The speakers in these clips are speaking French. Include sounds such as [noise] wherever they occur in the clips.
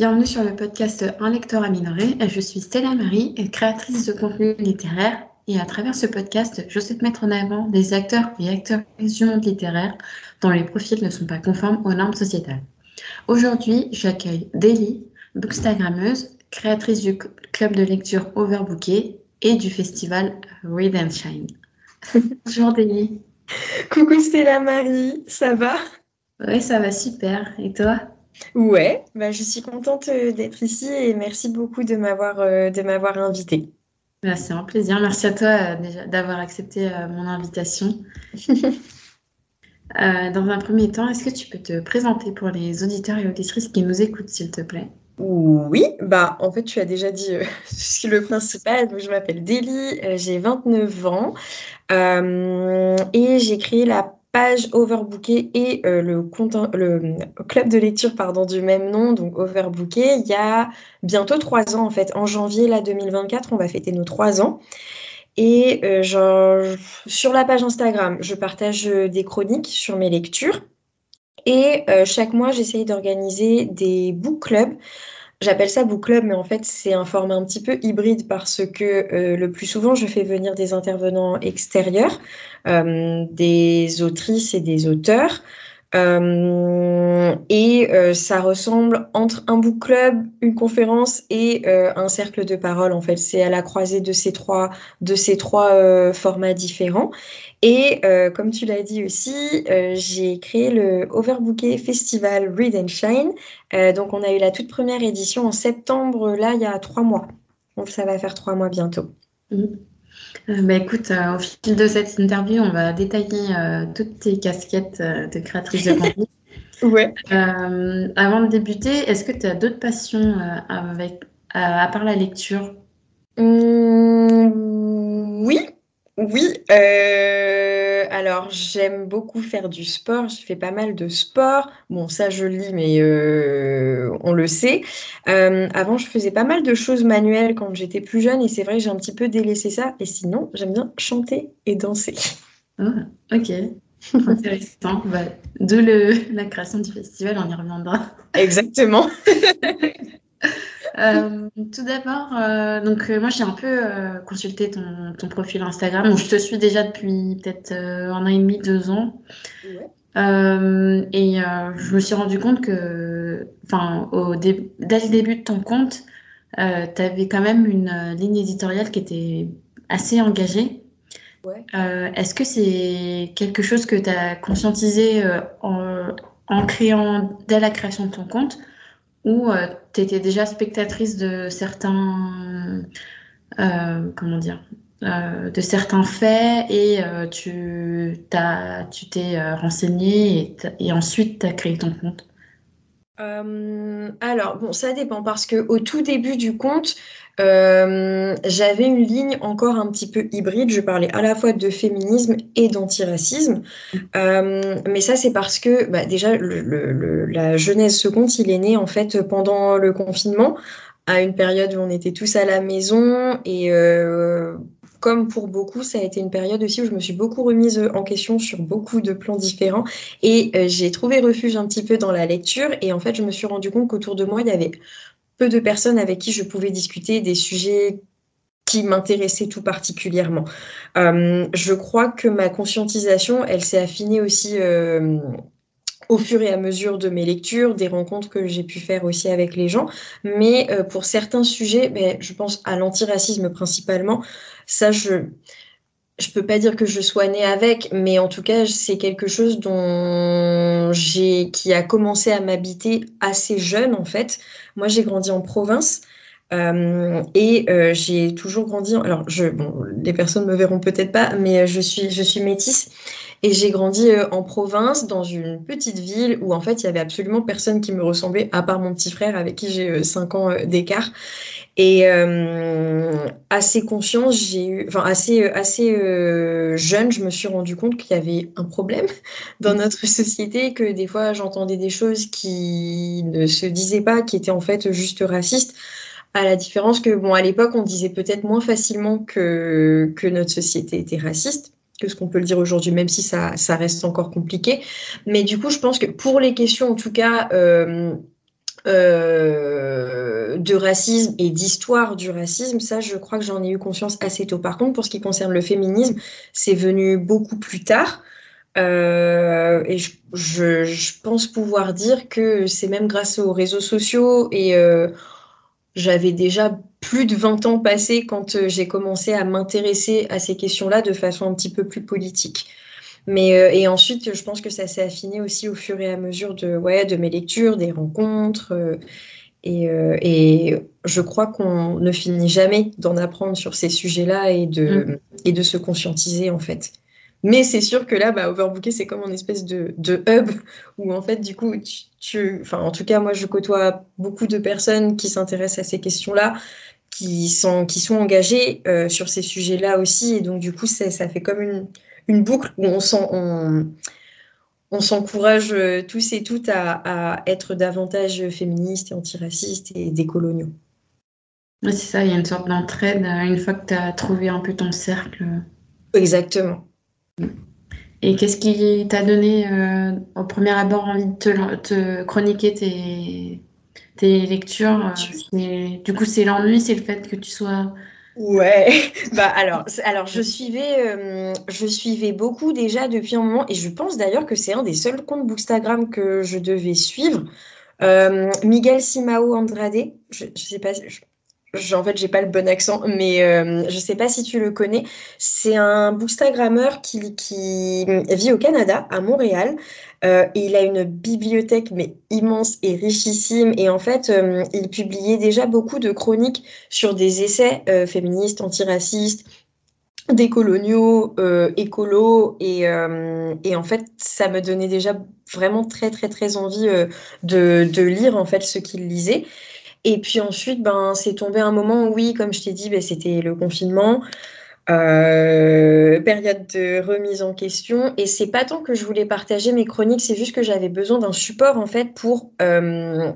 Bienvenue sur le podcast Un lecteur minoré. Je suis Stella Marie, créatrice de contenu littéraire. Et à travers ce podcast, je souhaite mettre en avant des acteurs et actrices du monde littéraire dont les profils ne sont pas conformes aux normes sociétales. Aujourd'hui, j'accueille Deli, bookstagrammeuse, créatrice du club de lecture Overbooké et du festival Read and Shine. [laughs] Bonjour Deli. Coucou Stella Marie, ça va? Oui, ça va super. Et toi? Ouais, bah, je suis contente euh, d'être ici et merci beaucoup de m'avoir euh, de m'avoir invitée. Bah, c'est un plaisir. Merci à toi euh, déjà d'avoir accepté mon invitation. [laughs] dans un premier temps, est-ce que tu peux te présenter pour les auditeurs et auditrices qui nous écoutent, s'il te plaît? Oui, bah en fait, tu as déjà dit [laughs] ce le principal. Donc, je m'appelle Délie, j'ai 29 ans et j'ai créé la page Overbooké et euh, le, le, club de lecture pardon, du même nom, donc Overbooké, il y a bientôt trois ans en fait. En janvier là, 2024, on va fêter nos trois ans. Et euh, sur la page Instagram, je partage des chroniques sur mes lectures. Et euh, chaque mois, j'essaye d'organiser des book clubs J'appelle ça book club, mais en fait, c'est un format un petit peu hybride parce que euh, le plus souvent, je fais venir des intervenants extérieurs, euh, des autrices et des auteurs. Euh, et ça ressemble entre un book club, une conférence et un cercle de parole. En fait, c'est à la croisée de ces trois, de ces trois formats différents. Et euh, comme tu l'as dit aussi, euh, j'ai créé le Overbooké Festival Read and Shine. Euh, donc on a eu la toute première édition en septembre, là, il y a trois mois. Donc ça va faire trois mois bientôt. Mmh. Bah écoute, au fil de cette interview, on va détailler toutes tes casquettes de créatrice de contenu. [laughs] ouais. avant de débuter, est-ce que tu as d'autres passions avec, à part la lecture? Mmh, Oui, oui, euh, alors j'aime beaucoup faire du sport, je fais pas mal de sport. Bon, ça je lis, mais euh, on le sait. Euh, avant, je faisais pas mal de choses manuelles quand j'étais plus jeune et c'est vrai que j'ai un petit peu délaissé ça. Et sinon, j'aime bien chanter et danser. Ah, ok, intéressant. Bah, de la création du festival, on y reviendra. Exactement. [laughs] Euh, tout d'abord, euh, donc euh, moi j'ai un peu consulté ton, profil Instagram. je te suis déjà depuis peut-être un an et demi, deux ans. et je me suis rendu compte que, enfin, au dès le début de ton compte, tu avais quand même une ligne éditoriale qui était assez engagée. Est-ce que c'est quelque chose que tu as conscientisé en, en, créant dès la création de ton compte ou euh, tu étais déjà spectatrice de certains, euh, comment dire, euh, de certains faits et tu t'as, tu t'es renseigné et, et ensuite tu as créé ton compte alors, bon, ça dépend parce que au tout début du compte, j'avais une ligne encore un petit peu hybride. Je parlais à la fois de féminisme et d'antiracisme. mais ça, c'est parce que bah, déjà, la genèse ce compte, il est né en fait pendant le confinement, à une période où on était tous à la maison et comme pour beaucoup, ça a été une période aussi où je me suis beaucoup remise en question sur beaucoup de plans différents et j'ai trouvé refuge un petit peu dans la lecture et en fait, je me suis rendu compte qu'autour de moi, il y avait peu de personnes avec qui je pouvais discuter des sujets qui m'intéressaient tout particulièrement. Euh, je crois que ma conscientisation, elle s'est affinée aussi euh, au fur et à mesure de mes lectures, des rencontres que j'ai pu faire aussi avec les gens. Mais euh, pour certains sujets, ben, je pense à l'antiracisme principalement, ça, je je peux pas dire que je sois née avec, mais en tout cas, c'est quelque chose dont j'ai, qui a commencé à m'habiter assez jeune, en fait. Moi, j'ai grandi en province. Euh, et euh, j'ai toujours grandi. Alors, je, bon, les personnes me verront peut-être pas, mais je suis métisse et j'ai grandi euh, en province, dans une petite ville où en fait il y avait absolument personne qui me ressemblait, à part mon petit frère avec qui j'ai 5 ans d'écart. Et assez consciente, j'ai eu, enfin assez, assez jeune, je me suis rendu compte qu'il y avait un problème [laughs] dans notre société, que des fois j'entendais des choses qui ne se disaient pas, qui étaient en fait juste racistes. À la différence que, bon, à l'époque, on disait peut-être moins facilement que, que notre société était raciste. Que ce qu'on peut le dire aujourd'hui, même si ça, ça, reste encore compliqué. Mais du coup, je pense que pour les questions, en tout cas, euh, euh, de racisme et d'histoire du racisme, ça, je crois que j'en ai eu conscience assez tôt. Par contre, pour ce qui concerne le féminisme, c'est venu beaucoup plus tard. Euh, et je, je, pense pouvoir dire que c'est même grâce aux réseaux sociaux et j'avais déjà plus de 20 ans passés quand euh, j'ai commencé à m'intéresser à ces questions-là de façon un petit peu plus politique. Mais, euh, et ensuite, je pense que ça s'est affiné aussi au fur et à mesure de, ouais, de mes lectures, des rencontres. Euh, et, et, je crois qu'on ne finit jamais d'en apprendre sur ces sujets-là et de, mm. et de se conscientiser, en fait. Mais c'est sûr que là, bah, Overbooké, c'est comme une espèce de, de, hub où, en fait, du coup, tu, enfin, en tout cas, moi, je côtoie beaucoup de personnes qui s'intéressent à ces questions-là, qui sont, qui sont engagées euh, sur ces sujets-là aussi. Et donc, du coup, ça fait comme une, une boucle où on on, on s'encourage euh, tous et toutes à, à, être davantage féministes et antiracistes et décoloniaux. Oui, c'est ça, il y a une sorte d'entraide euh, une fois que tu as trouvé un peu ton cercle. Exactement. Et qu'est-ce qui t'a donné euh, au premier abord envie de te, chroniquer tes, tes lectures euh, Du coup, c'est l'ennui, c'est le fait que tu sois. Ouais, [laughs] bah alors, alors je suivais, euh, je suivais beaucoup déjà depuis un moment et je pense d'ailleurs que c'est un des seuls comptes Bookstagram que je devais suivre. Miguel Simao Andrade, je, je sais pas, en fait, j'ai pas le bon accent, mais euh, je sais pas si tu le connais. C'est un bookstagrammeur qui, vit au Canada, à Montréal. Euh, et il a une bibliothèque mais immense et richissime. Et en fait, euh, il publiait déjà beaucoup de chroniques sur des essais euh, féministes, antiracistes, décoloniaux, écolos. Et, et, en fait, ça me donnait déjà vraiment très, très, très envie de, de, lire en fait ce qu'il lisait. Et puis ensuite, ben, c'est tombé un moment où, oui, comme je t'ai dit, ben, c'était le confinement, euh, période de remise en question. Et c'est pas tant que je voulais partager mes chroniques, c'est juste que j'avais besoin d'un support, en fait, pour euh,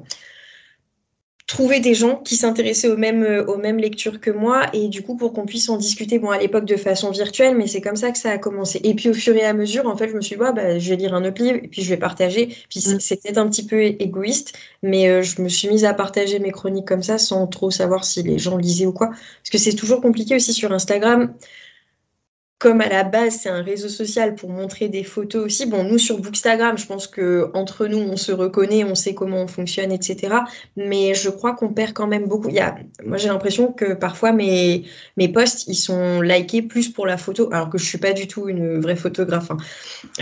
trouver des gens qui s'intéressaient aux mêmes, euh, aux mêmes lectures que moi. Et du coup pour qu'on puisse en discuter bon à l'époque de façon virtuelle mais c'est comme ça que ça a commencé. Et puis au fur et à mesure en fait je me suis dit bah, je vais lire un autre livre et puis je vais partager. Puis mm. c'était un petit peu égoïste mais euh, je me suis mise à partager mes chroniques comme ça sans trop savoir si les gens lisaient ou quoi. Parce que c'est toujours compliqué aussi sur Instagram comme à la base c'est un réseau social pour montrer des photos aussi, bon nous sur Bookstagram, je pense que entre nous on se reconnaît, on sait comment on fonctionne, etc. Mais je crois qu'on perd quand même beaucoup. Il y a, moi j'ai l'impression que parfois mes mes posts ils sont likés plus pour la photo, alors que je suis pas du tout une vraie photographe. Hein.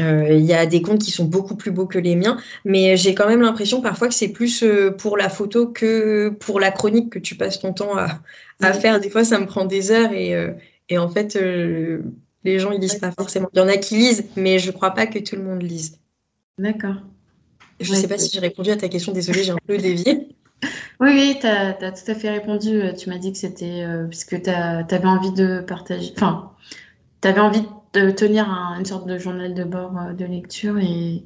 Euh, il y a des comptes qui sont beaucoup plus beaux que les miens, mais j'ai quand même l'impression parfois que c'est plus euh, pour la photo que pour la chronique que tu passes ton temps à, à faire. Des fois ça me prend des heures et euh, et en fait, les gens, ils lisent pas forcément. Il y en a qui lisent, mais je crois pas que tout le monde lise. D'accord. Je ne sais pas si j'ai répondu à ta question. Désolée, j'ai un peu dévié. [laughs] Oui, oui, tu as, tout à fait répondu. Tu m'as dit que c'était euh, puisque tu avais envie de partager, enfin, tu avais envie de tenir une sorte de journal de bord euh, de lecture et,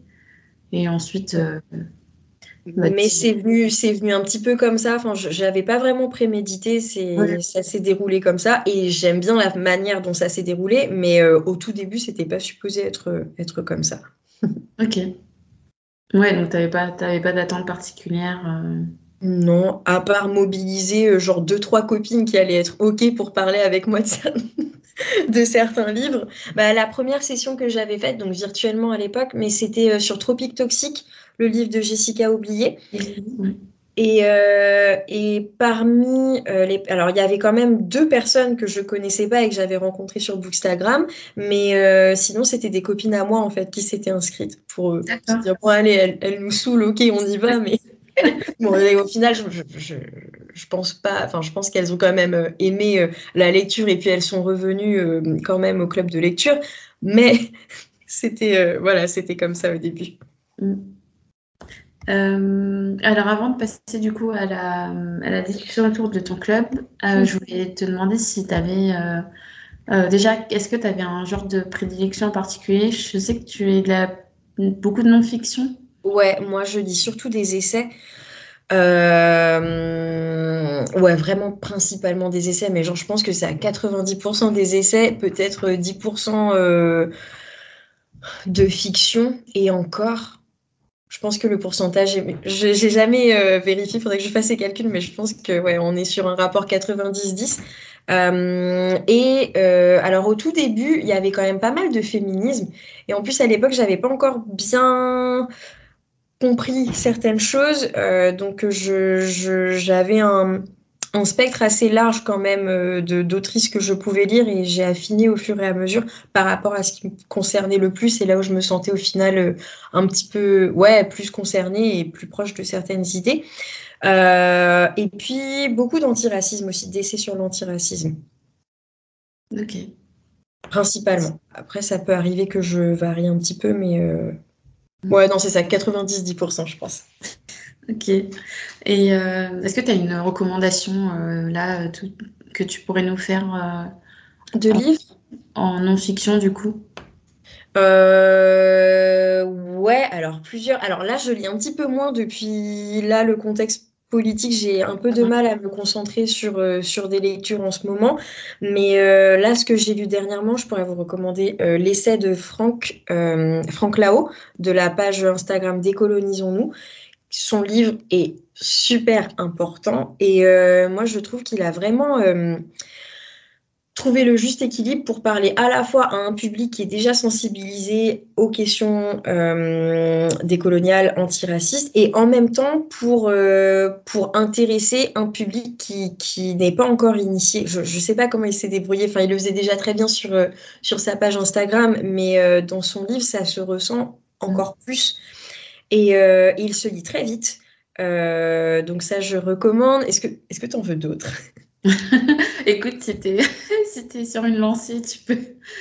et ensuite, euh, mais c'est venu, c'est venu un petit peu comme ça. Enfin, je n'avais pas vraiment prémédité. C'est, ça s'est déroulé comme ça, et j'aime bien la manière dont ça s'est déroulé. Mais euh, au tout début, c'était pas supposé être être comme ça. [laughs] ok. Ouais, donc t'avais pas, t'avais pas d'attente particulière. Euh. Non, à part mobiliser euh, genre deux trois copines qui allaient être ok pour parler avec moi de, [laughs] [laughs] de certains livres. Bah, la première session que j'avais faite, donc virtuellement à l'époque, mais c'était sur Tropique Toxique le livre de Jessica Oublié. Et, euh, et, parmi euh, les. Alors, il y avait quand même deux personnes que je connaissais pas et que j'avais rencontrées sur Bookstagram, mais euh, sinon, c'était des copines à moi, en fait, qui s'étaient inscrites pour dire bon, allez, elle, nous saoule, ok, on y va, mais. [laughs] [laughs] bon, au final, je, je, je, pense pas. Enfin, je pense qu'elles ont quand même aimé la lecture et puis elles sont revenues quand même au club de lecture, mais [laughs] c'était voilà, c'était comme ça au début. Mm. Euh, alors avant de passer du coup à la, à la discussion autour de ton club, euh, je voulais te demander si tu avais euh, déjà, est-ce que tu avais un genre de prédilection en particulier? Je sais que tu es de la, beaucoup de non-fiction. Ouais, moi je lis surtout des essais. ouais, vraiment principalement des essais, mais genre je pense que c'est à 90% des essais, peut-être 10% de fiction et encore. Je pense que le pourcentage, je j'ai jamais euh, vérifié, il faudrait que je fasse ces calculs, mais je pense que ouais, on est sur un rapport 90-10. Euh, et euh, alors au tout début, il y avait quand même pas mal de féminisme, et en plus à l'époque, j'avais pas encore bien compris certaines choses, donc je, j'avais un, un spectre assez large quand même euh, d'autrices que je pouvais lire et j'ai affiné au fur et à mesure par rapport à ce qui me concernait le plus et là où je me sentais au final euh, un petit peu ouais plus concernée et plus proche de certaines idées. Euh, et puis beaucoup d'antiracisme aussi, d'essais sur l'antiracisme. Ok. Principalement. Après, ça peut arriver que je varie un petit peu, mais. Ouais, non, c'est ça, 90-10%, je pense. Ok. Et euh, est-ce que tu as une recommandation euh, là que tu pourrais nous faire euh, De livres? En non-fiction, du coup? Ouais, alors plusieurs. Alors là, je lis un petit peu moins depuis là le contexte politique, j'ai un peu de mal à me concentrer sur, sur des lectures en ce moment. Mais là, ce que j'ai lu dernièrement, je pourrais vous recommander l'essai de Franck, Franck Lao de la page Instagram Décolonisons-nous, son livre est super important et euh, moi je trouve qu'il a vraiment euh, trouvé le juste équilibre pour parler à la fois à un public qui est déjà sensibilisé aux questions euh, décoloniales, antiracistes et en même temps pour, pour intéresser un public qui, qui n'est pas encore initié. Je ne sais pas comment il s'est débrouillé, enfin il le faisait déjà très bien sur, sur sa page Instagram, mais dans son livre ça se ressent encore plus. Euh, et, il se lit très vite. Euh, donc ça, je recommande. Est-ce que est-ce que tu en veux d'autres? [laughs] Écoute, si t'es [laughs] si sur une lancée, tu peux.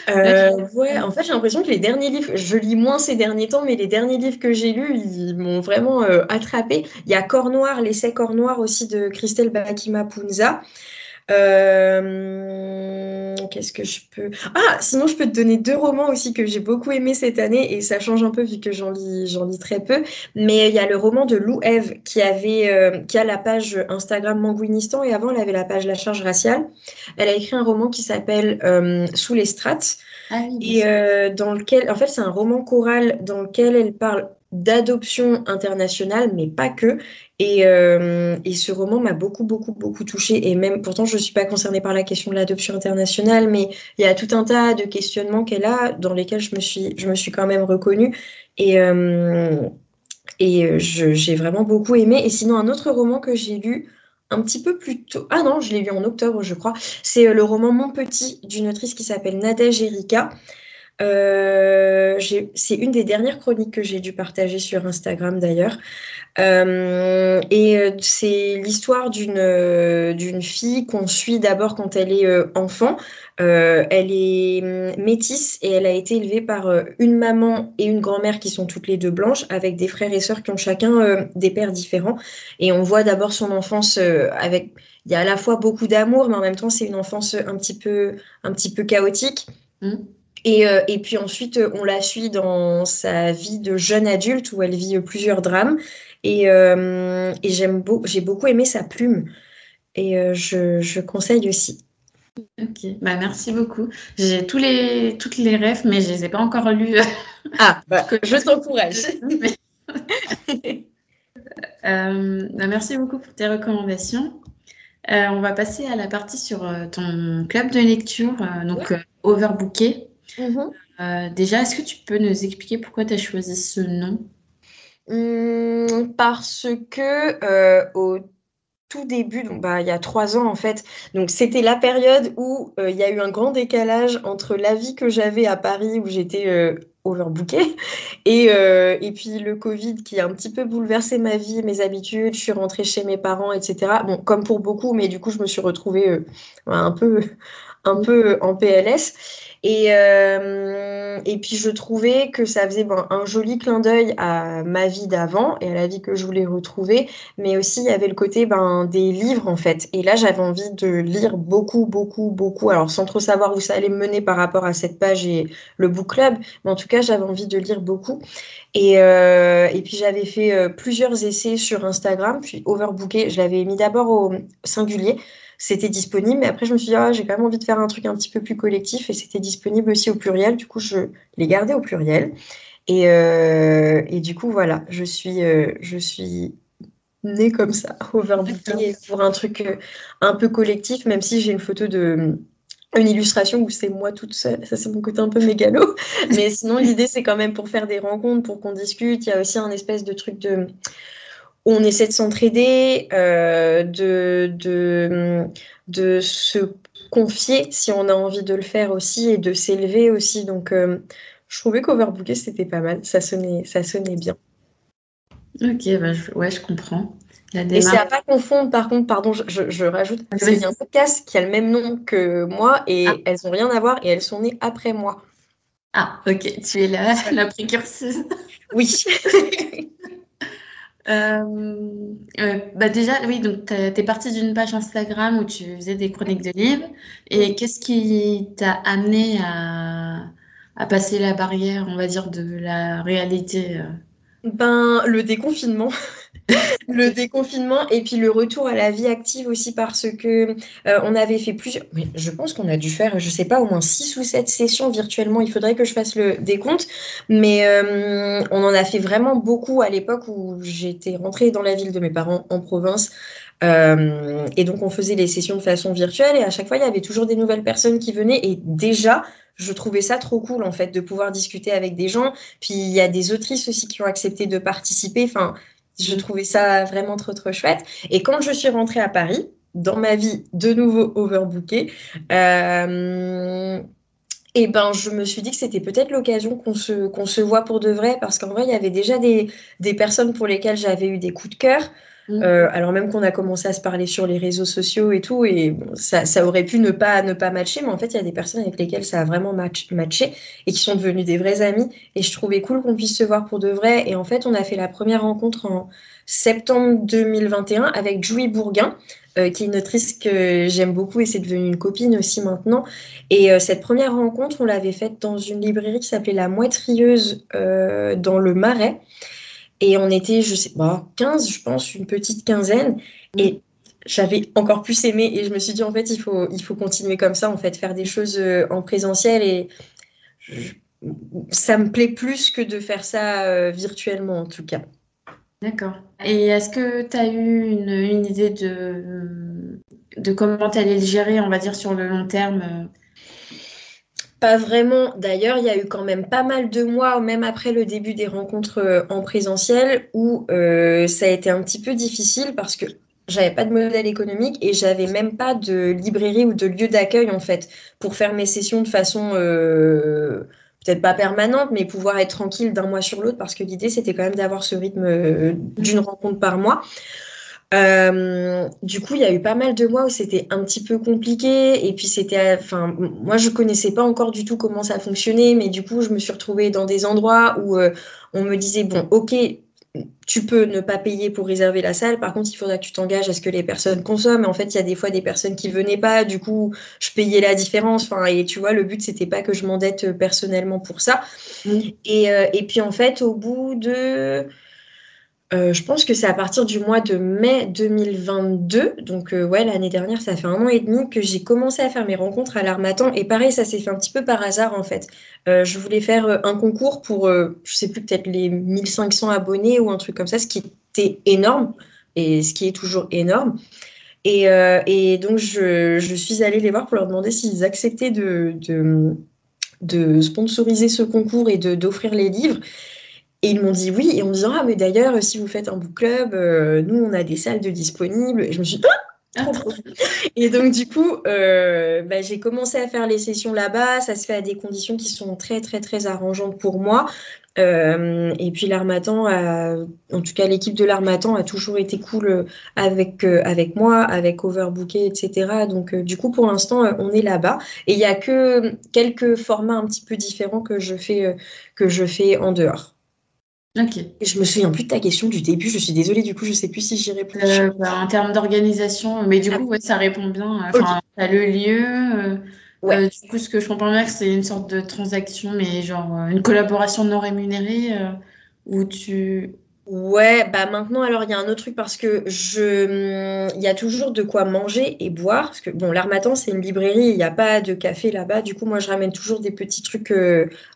Euh, ouais, en fait, j'ai l'impression que les derniers livres, je lis moins ces derniers temps, mais les derniers livres que j'ai lus, ils m'ont vraiment attrapé. Il y a Corps Noir, l'essai Corps Noir aussi de Christelle Bakima Punza. Euh, qu'est-ce que je peux. Ah, sinon, je peux te donner deux romans aussi que j'ai beaucoup aimé cette année et ça change un peu vu que j'en lis, j'en lis très peu. Mais il y a le roman de Lou Eve qui, avait, euh, qui a la page Instagram Manguinistan et avant, elle avait la page La Charge raciale. Elle a écrit un roman qui s'appelle euh, Sous les strates. Ah et dans lequel, en fait, c'est un roman choral dans lequel elle parle d'adoption internationale, mais pas que. Euh, et, ce roman m'a beaucoup, beaucoup, beaucoup touchée. Et même, pourtant, je ne suis pas concernée par la question de l'adoption internationale, mais il y a tout un tas de questionnements qu'elle a dans lesquels je me suis, je me suis quand même reconnue. Et, euh, et j'ai vraiment beaucoup aimé. Et sinon, un autre roman que j'ai lu un petit peu plus tôt, ah non, je l'ai lu en octobre, je crois, c'est le roman Mon Petit d'une autrice qui s'appelle Nadège Erika. Euh, c'est une des dernières chroniques que j'ai dû partager sur Instagram d'ailleurs. Euh, et euh, c'est l'histoire d'une fille qu'on suit d'abord quand elle est enfant. elle est hum, métisse et elle a été élevée par une maman et une grand-mère qui sont toutes les deux blanches, avec des frères et sœurs qui ont chacun des pères différents. Et on voit d'abord son enfance avec, il y a à la fois beaucoup d'amour, mais en même temps c'est une enfance un petit peu un petit peu chaotique. Mmh. Euh, et, puis ensuite, on la suit dans sa vie de jeune adulte où elle vit plusieurs drames. Et, euh, j'aime j'ai beaucoup aimé sa plume. Et euh, je, conseille aussi. Ok, bah, merci beaucoup. J'ai tous les, toutes les rêves, mais je ne les ai pas encore lus. [laughs] ah, bah, je t'encourage. [laughs] [laughs] Bah, merci beaucoup pour tes recommandations. on va passer à la partie sur ton club de lecture, donc Overbooké. Mhm. Euh, déjà, est-ce que tu peux nous expliquer pourquoi tu as choisi ce nom? Hum, Parce que euh, au tout début, donc bah, il y a trois ans en fait, donc c'était la période où euh, il y a eu un grand décalage entre la vie que j'avais à Paris où j'étais overbookée [laughs] et, et puis le Covid qui a un petit peu bouleversé ma vie, mes habitudes, je suis rentrée chez mes parents, etc. Bon, comme pour beaucoup, mais du coup je me suis retrouvée un peu [laughs] un peu en PLS. Et, euh, et puis je trouvais que ça faisait un joli clin d'œil à ma vie d'avant et à la vie que je voulais retrouver, mais aussi il y avait le côté ben, des livres en fait. Et là j'avais envie de lire beaucoup, beaucoup, beaucoup. Alors sans trop savoir où ça allait me mener par rapport à cette page et le book club, mais en tout cas j'avais envie de lire beaucoup. Et, euh, et puis j'avais fait euh, plusieurs essais sur Instagram, puis overbooké. Je l'avais mis d'abord au singulier c'était disponible. Mais après, je me suis dit, ah, j'ai quand même envie de faire un truc un petit peu plus collectif et c'était disponible aussi au pluriel. Du coup, je l'ai gardé au pluriel. Et, euh, et, du coup, voilà, je suis, euh, je suis née comme ça, [laughs] overbooké pour un truc euh, un peu collectif, même si j'ai une photo de une illustration où c'est moi toute seule. Ça, c'est mon côté un peu mégalo. [laughs] Mais sinon, l'idée, c'est quand même pour faire des rencontres, pour qu'on discute. Il y a aussi un espèce de truc de on essaie de s'entraider, euh, de, de, de, se confier si on a envie de le faire aussi et de s'élever aussi. Donc, euh, je trouvais qu'Overbooker, c'était pas mal. Ça sonnait, ça sonnait bien. Ok, bah, je, ouais, je comprends. Et c'est à pas confondre, par contre, pardon, je, je, rajoute, il y a un podcast qui a le même nom que moi et ah. elles n'ont rien à voir et elles sont nées après moi. Ah, ok, tu es la, [laughs] la précurseuse. Oui. [laughs] Euh, euh, bah déjà, oui, donc tu es partie d'une page Instagram où tu faisais des chroniques de livres. Et qu'est-ce qui t'a amené à, à, passer la barrière, on va dire, de la réalité euh? Ben, le déconfinement. Le déconfinement et puis le retour à la vie active aussi parce que euh, on avait fait plusieurs mais je pense qu'on a dû faire je sais pas au moins six ou sept sessions virtuellement. Il faudrait que je fasse le décompte. Mais euh, on en a fait vraiment beaucoup à l'époque où j'étais rentrée dans la ville de mes parents en province. Euh, et donc on faisait les sessions de façon virtuelle. Et à chaque fois il y avait toujours des nouvelles personnes qui venaient. Et déjà je trouvais ça trop cool en fait de pouvoir discuter avec des gens. Puis il y a des autrices aussi qui ont accepté de participer. Enfin, je trouvais ça vraiment trop trop chouette. Et quand je suis rentrée à Paris, dans ma vie de nouveau overbookée, euh, eh ben, je me suis dit que c'était peut-être l'occasion qu'on se, qu'on se voit pour de vrai, parce qu'en vrai, il y avait déjà des, des personnes pour lesquelles j'avais eu des coups de cœur. Mm. Euh, alors même qu'on a commencé à se parler sur les réseaux sociaux et tout, et ça, aurait pu ne pas, ne pas matcher, mais en fait, il y a des personnes avec lesquelles ça a vraiment match, matché et qui sont devenues des vrais amis. Et je trouvais cool qu'on puisse se voir pour de vrai. Et en fait, on a fait la première rencontre en septembre 2021 avec Julie Bourguin, euh, qui est une autrice que j'aime beaucoup et c'est devenu une copine aussi maintenant. Et euh, cette première rencontre, on l'avait faite dans une librairie qui s'appelait La Moitrieuse dans le Marais. Et on était, je sais pas, 15, je pense, une petite quinzaine. Et j'avais encore plus aimé et je me suis dit en fait il faut il faut continuer comme ça en fait faire des choses euh, en présentiel et ça me plaît plus que de faire ça euh, virtuellement en tout cas. D'accord. Et est-ce que tu as eu une, une, idée de, de comment tu allais le gérer, on va dire, sur le long terme euh, pas vraiment. D'ailleurs, il y a eu quand même pas mal de mois, même après le début des rencontres euh, en présentiel, où euh, ça a été un petit peu difficile parce que j'avais pas de modèle économique et j'avais même pas de librairie ou de lieu d'accueil en fait pour faire mes sessions de façon euh, peut-être pas permanente, mais pouvoir être tranquille d'un mois sur l'autre parce que l'idée c'était quand même d'avoir ce rythme d'une rencontre par mois. Euh, du coup, il y a eu pas mal de mois où c'était un petit peu compliqué. Et puis, c'était. Enfin, moi, je connaissais pas encore du tout comment ça fonctionnait. Mais du coup, je me suis retrouvée dans des endroits où euh, on me disait bon, OK, tu peux ne pas payer pour réserver la salle. Par contre, il faudra que tu t'engages à ce que les personnes consomment. En fait, il y a des fois des personnes qui venaient pas. Du coup, je payais la différence. Enfin, et tu vois, le but, c'était pas que je m'endette personnellement pour ça. Mmh. Et, euh, et puis, en fait, au bout de euh, je pense que c'est à partir du mois de mai 2022, donc euh, ouais, l'année dernière, ça fait un an et demi que j'ai commencé à faire mes rencontres à l'Armatan. Et pareil, ça s'est fait un petit peu par hasard en fait. Euh, je voulais faire un concours pour, je sais plus, peut-être les 1500 abonnés ou un truc comme ça, ce qui était énorme et ce qui est toujours énorme. Et, donc, je, suis allée les voir pour leur demander s'ils acceptaient de sponsoriser ce concours et d'offrir les livres. Et ils m'ont dit oui, et en me disant Ah, mais d'ailleurs, si vous faites un book club, euh, nous, on a des salles de disponibles. Et je me suis dit Ah, trop, et donc, du coup, euh, bah, j'ai commencé à faire les sessions là-bas. Ça se fait à des conditions qui sont très, très, très arrangeantes pour moi. Euh, et puis l'Armatan, en tout cas l'équipe de l'Armatan a toujours été cool avec, avec moi, avec Overbooké, etc. Donc du coup pour l'instant on est là-bas. Et il n'y a que quelques formats un petit peu différents que je fais, que je fais en dehors. Ok. Je me souviens plus de ta question du début, je suis désolée, du coup, je sais plus si j'y réponds. Euh, bah, en termes d'organisation, mais du ah. coup, ouais, ça répond bien. Enfin, le lieu. Euh, ouais. Euh, du coup, ce que je comprends bien, c'est une sorte de transaction, mais genre une collaboration non rémunérée où tu. Ouais, bah maintenant, alors il y a un autre truc parce que je. Il y a toujours de quoi manger et boire. Parce que, bon, l'Armatan, c'est une librairie, il n'y a pas de café là-bas. Du coup, moi, je ramène toujours des petits trucs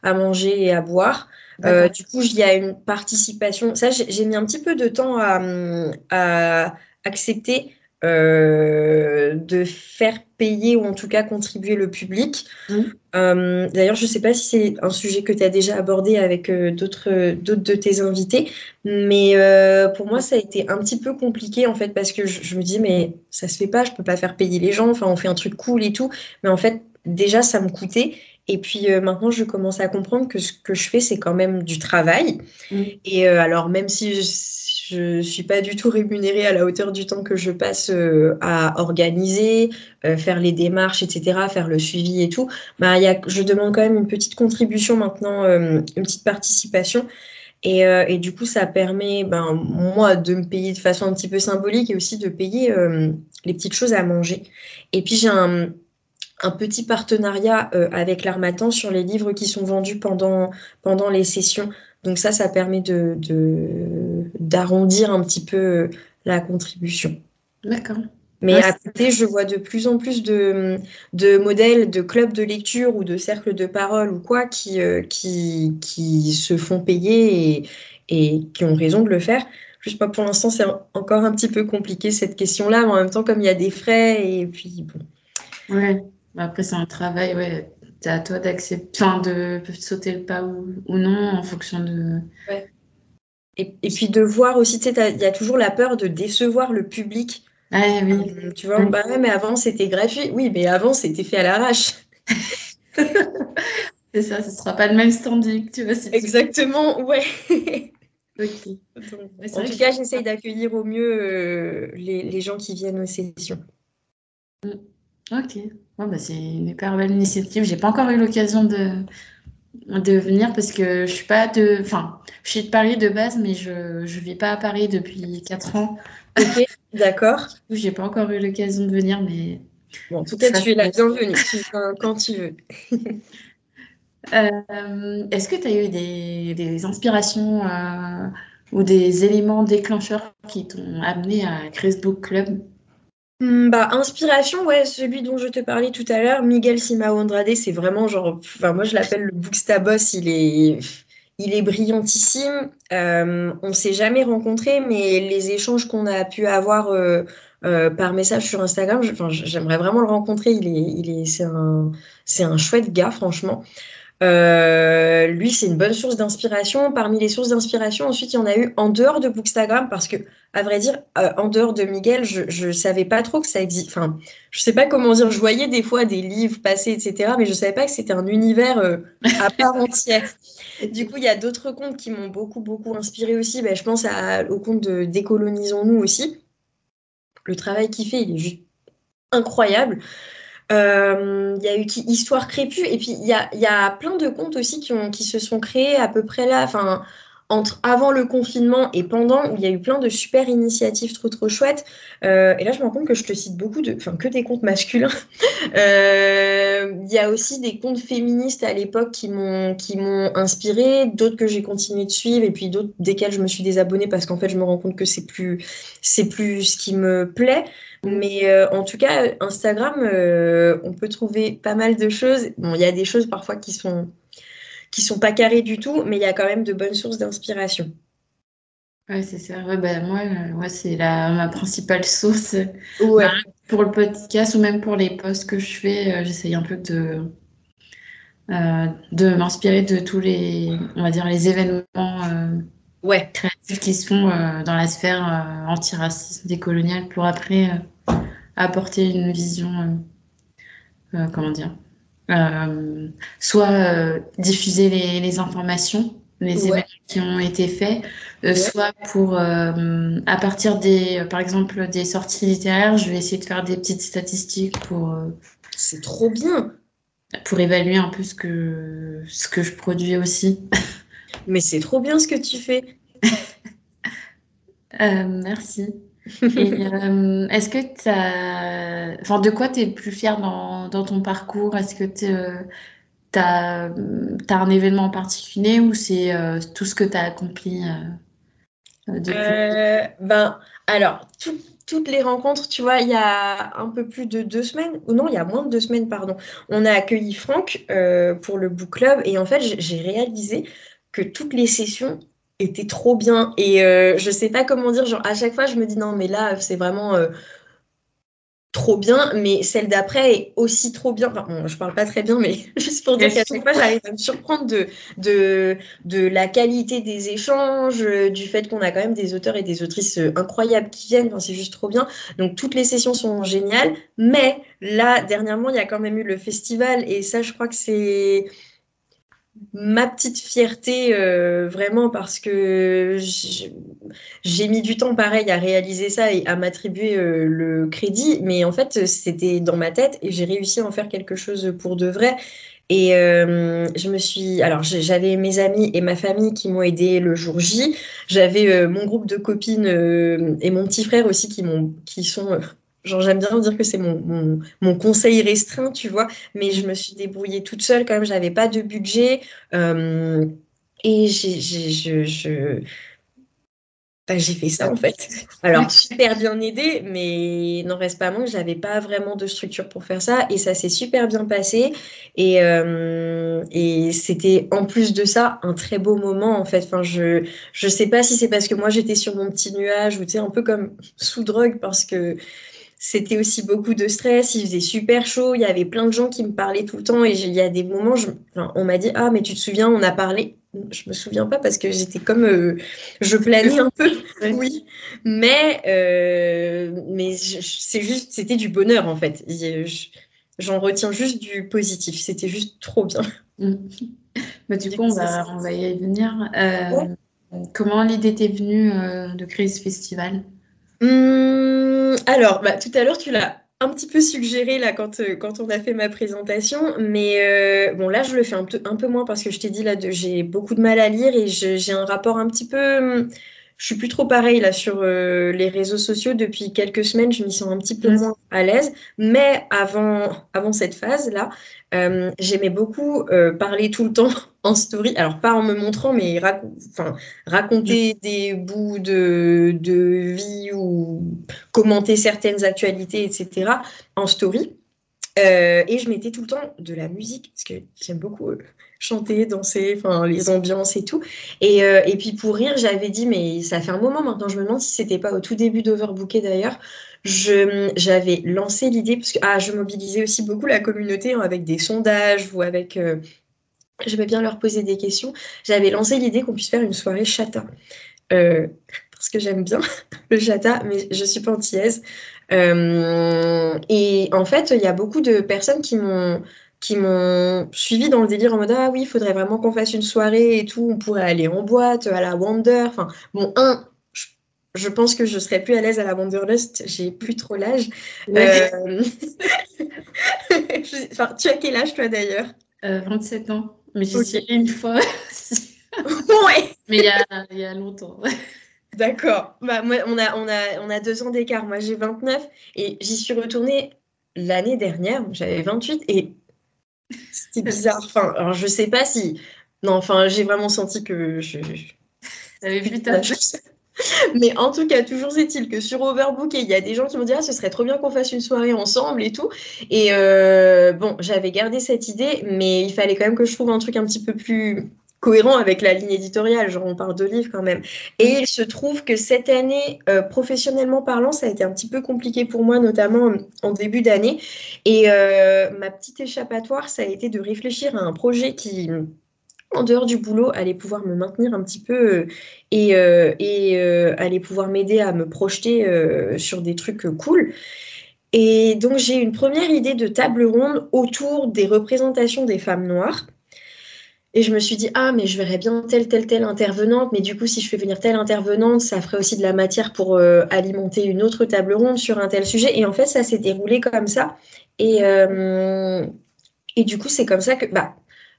à manger et à boire. Euh, du coup, il y a une participation. Ça, j'ai mis un petit peu de temps à, accepter euh, de faire payer ou en tout cas contribuer le public. Mmh. Euh, d'ailleurs, je ne sais pas si c'est un sujet que tu as déjà abordé avec d'autres de tes invités, mais pour moi, ça a été un petit peu compliqué en fait parce que je, je me dis mais ça se fait pas, je peux pas faire payer les gens. Enfin, on fait un truc cool et tout, mais en fait, déjà, ça me coûtait. Et puis euh, maintenant, je commence à comprendre que ce que je fais, c'est quand même du travail. Mm. Et euh, alors, même si je ne suis pas du tout rémunérée à la hauteur du temps que je passe euh, à organiser, faire les démarches, etc., faire le suivi et tout, bah, y a, je demande quand même une petite contribution maintenant, une petite participation. Et, du coup, ça permet, ben, moi, de me payer de façon un petit peu symbolique et aussi de payer les petites choses à manger. Et puis, j'ai un petit partenariat euh, avec l'Armatan sur les livres qui sont vendus pendant, pendant les sessions. Donc ça, ça permet de, d'arrondir un petit peu euh, la contribution. D'accord. Mais à côté, je vois de plus en plus de, de, modèles de clubs de lecture ou de cercles de parole ou quoi qui, euh, qui, qui se font payer et, et, qui ont raison de le faire. Juste pas pour l'instant, c'est encore un petit peu compliqué cette question-là, mais en même temps, comme il y a des frais et puis bon. Ouais. Après, c'est un travail, ouais. C'est à toi d'accepter, enfin, de sauter le pas ou, non en fonction de. Ouais. Et, et, puis de voir aussi, tu sais, il y a toujours la peur de décevoir le public. Ah, oui. Euh, tu vois, bah mais avant c'était gratuit. Oui, mais avant c'était fait à l'arrache. [laughs] c'est ça, ce sera pas le même standing, tu vois. Exactement, ouais. [laughs] ok. en tout cas, j'essaye d'accueillir au mieux euh, les, les, gens qui viennent aux sessions. Mm. Ok, bah, c'est une hyper belle initiative. J'ai pas encore eu l'occasion de, de venir parce que je suis pas de. Enfin, je suis de Paris de base, mais je ne vis pas à Paris depuis 4 ans. Ok, d'accord. J'ai pas encore eu l'occasion de venir, mais. Bon, en tout cas, tu es la bienvenue quand tu veux. [laughs] Euh, est-ce que tu as eu des, des inspirations euh, ou des éléments déclencheurs qui t'ont amené à créer ce book club? Bah, inspiration, ouais, celui dont je te parlais tout à l'heure, Miguel Simao Andrade, c'est vraiment genre, enfin, moi je l'appelle le Booksta Boss, il est, il est brillantissime. Euh, on s'est jamais rencontrés, mais les échanges qu'on a pu avoir euh, euh, par message sur Instagram, j'aimerais vraiment le rencontrer. Il est, il est, c'est un, c'est un chouette gars, franchement. Euh, lui, c'est une bonne source d'inspiration. Parmi les sources d'inspiration, ensuite, il y en a eu en dehors de Bookstagram, parce que, à vrai dire, euh, en dehors de Miguel, je ne savais pas trop que ça existait. Enfin, je sais pas comment dire. Je voyais des fois des livres passer, etc., mais je savais pas que c'était un univers euh, à [laughs] part entière. Du coup, il y a d'autres comptes qui m'ont beaucoup, beaucoup inspiré aussi. Ben, je pense à, au compte de Décolonisons-nous aussi. Le travail qu'il fait, il est juste incroyable. Euh, il y a eu qui, Histoire Crépue, et puis il y a, y a, plein de comptes aussi qui, ont, qui se sont créés à peu près là, enfin, entre avant le confinement et pendant, il y a eu plein de super initiatives trop trop chouettes. Euh, et là, je me rends compte que je te cite beaucoup enfin, que des comptes masculins. [laughs] Euh, il y a aussi des comptes féministes à l'époque qui m'ont qui m'ont inspiré, d'autres que j'ai continué de suivre, et puis d'autres desquels je me suis désabonnée parce qu'en fait, je me rends compte que c'est plus c'est plus ce qui me plaît. Mais euh, en tout cas, Instagram, on peut trouver pas mal de choses. Bon, il y a des choses parfois qui sont qui sont pas carrées du tout, mais il y a quand même de bonnes sources d'inspiration. Ouais, c'est ça. Ouais, bah, moi, moi euh, c'est ma principale source bah, pour le podcast ou même pour les posts que je fais. J'essaye un peu de, de m'inspirer de tous les, on va dire, les événements ouais. créatifs qui se font euh, dans la sphère euh, antiraciste décoloniale pour après euh, apporter une vision, comment dire, soit diffuser les, les informations les événements qui ont été faits, soit pour, à partir des, par exemple, des sorties littéraires, je vais essayer de faire des petites statistiques pour. C'est trop bien. Pour évaluer un peu ce que, ce que je produis aussi. Mais c'est trop bien ce que tu fais. [laughs] merci. Euh, est-ce que tu as. Enfin, de quoi tu es le plus fier dans, ton parcours? Est-ce que tu as, as, un événement en particulier ou c'est euh, tout ce que tu accompli euh, depuis? Ben, alors, toutes les rencontres, tu vois, il y a un peu plus de deux semaines, ou non, il y a moins de deux semaines, pardon, on a accueilli Franck pour le book club et en fait, j'ai réalisé que toutes les sessions était trop bien. Et euh, je sais pas comment dire, genre à chaque fois je me dis non mais là c'est vraiment euh, trop bien, mais celle d'après est aussi trop bien. Enfin, bon, je parle pas très bien, mais [laughs] juste pour dire qu'à chaque fois j'arrive à me surprendre de, de, de la qualité des échanges, euh, du fait qu'on a quand même des auteurs et des autrices incroyables qui viennent. Enfin, c'est juste trop bien. Donc toutes les sessions sont géniales, mais là dernièrement il y a quand même eu le festival et ça je crois que c'est ma petite fierté euh, vraiment parce que j'ai mis du temps pareil à réaliser ça et à m'attribuer euh, le crédit. Mais en fait c'était dans ma tête et j'ai réussi à en faire quelque chose pour de vrai. Et euh, je me suis alors j'avais mes amis et ma famille qui m'ont aidé le jour J. J'avais mon groupe de copines et mon petit frère aussi qui m'ont qui sont Genre, j'aime bien dire que c'est mon, mon, conseil restreint, tu vois, mais je me suis débrouillée toute seule quand même, j'avais pas de budget. Euh, et j'ai, je, je, j'ai fait ça en fait. Alors, [laughs] super bien aidé, mais n'en reste pas moins que j'avais pas vraiment de structure pour faire ça. Et ça s'est super bien passé. Et, euh, et c'était en plus de ça un très beau moment en fait. Enfin, je, je sais pas si c'est parce que moi j'étais sur mon petit nuage ou tu sais, un peu comme sous drogue parce que c'était aussi beaucoup de stress, il faisait super chaud, il y avait plein de gens qui me parlaient tout le temps et il y a des moments, je, on m'a dit ah mais tu te souviens, on a parlé. Je me souviens pas parce que j'étais comme euh, je planais un peu, [laughs] oui, mais euh, mais c'est juste c'était du bonheur en fait. J'en retiens juste du positif, c'était juste trop bien. Mm. Bah, du coup, on va, on va y venir. Euh, comment l'idée t'est venue de créer ce festival? Hum, alors, bah, tout à l'heure, tu l'as un petit peu suggéré là quand, euh, quand on a fait ma présentation, mais euh, bon là je le fais un peu, un peu moins parce que je t'ai dit là j'ai beaucoup de mal à lire et j'ai un rapport un petit peu hum, je suis plus trop pareil là sur euh, les réseaux sociaux depuis quelques semaines. Je m'y sens un petit peu moins à l'aise. Mais avant, avant cette phase là, euh, j'aimais beaucoup euh, parler tout le temps [laughs] en story. Alors pas en me montrant, mais raconter des bouts de, de vie ou commenter certaines actualités, etc. en story. et je mettais tout le temps de la musique parce que j'aime beaucoup chanter, danser, les ambiances et tout. Et, euh, et puis pour rire, j'avais dit, mais ça fait un moment maintenant, je me demande si c'était pas au tout début d'Overbooké d'ailleurs, j'avais lancé l'idée, parce que ah, je mobilisais aussi beaucoup la communauté hein, avec des sondages ou avec... Euh, J'aimais bien leur poser des questions. J'avais lancé l'idée qu'on puisse faire une soirée chata. Euh, parce que j'aime bien [laughs] le chata, mais je suis pas antillaise. Euh, et en fait, il y a beaucoup de personnes qui m'ont qui m'ont suivi dans le délire en mode ah oui, il faudrait vraiment qu'on fasse une soirée et tout, on pourrait aller en boîte, à la Wonder. Enfin, bon, un, je, pense que je serais plus à l'aise à la Wanderlust, j'ai plus trop l'âge. Euh, [laughs] enfin, tu as quel âge toi d'ailleurs? 27 euh, ans, mais j'y suis une fois. [laughs] ouais. Mais il y a, y a longtemps. D'accord. Bah, moi, on a, on, a, on a deux ans d'écart. Moi, j'ai 29 et j'y suis retournée l'année dernière. J'avais 28 et c'était bizarre. Enfin, alors je sais pas si. Non, enfin, j'ai vraiment senti que je. [laughs] J'avais vu ta [laughs] Mais en tout cas, toujours est-il que sur Overbook, il y a des gens qui m'ont dit ah, ce serait trop bien qu'on fasse une soirée ensemble et tout. Et euh, bon, j'avais gardé cette idée, mais il fallait quand même que je trouve un truc un petit peu plus cohérent avec la ligne éditoriale, genre on parle de livres quand même. Et il se trouve que cette année, euh, professionnellement parlant, ça a été un petit peu compliqué pour moi, notamment en début d'année. Et euh, ma petite échappatoire, ça a été de réfléchir à un projet qui, en dehors du boulot, allait pouvoir me maintenir un petit peu euh, et, et allait pouvoir m'aider à me projeter sur des trucs cool. Et donc j'ai une première idée de table ronde autour des représentations des femmes noires. Et je me suis dit, ah, mais je verrais bien telle, telle, telle intervenante, mais du coup, si je fais venir telle intervenante, ça ferait aussi de la matière pour euh, alimenter une autre table ronde sur un tel sujet. Et en fait, ça s'est déroulé comme ça. Et, euh, et du coup, c'est comme ça que, bah,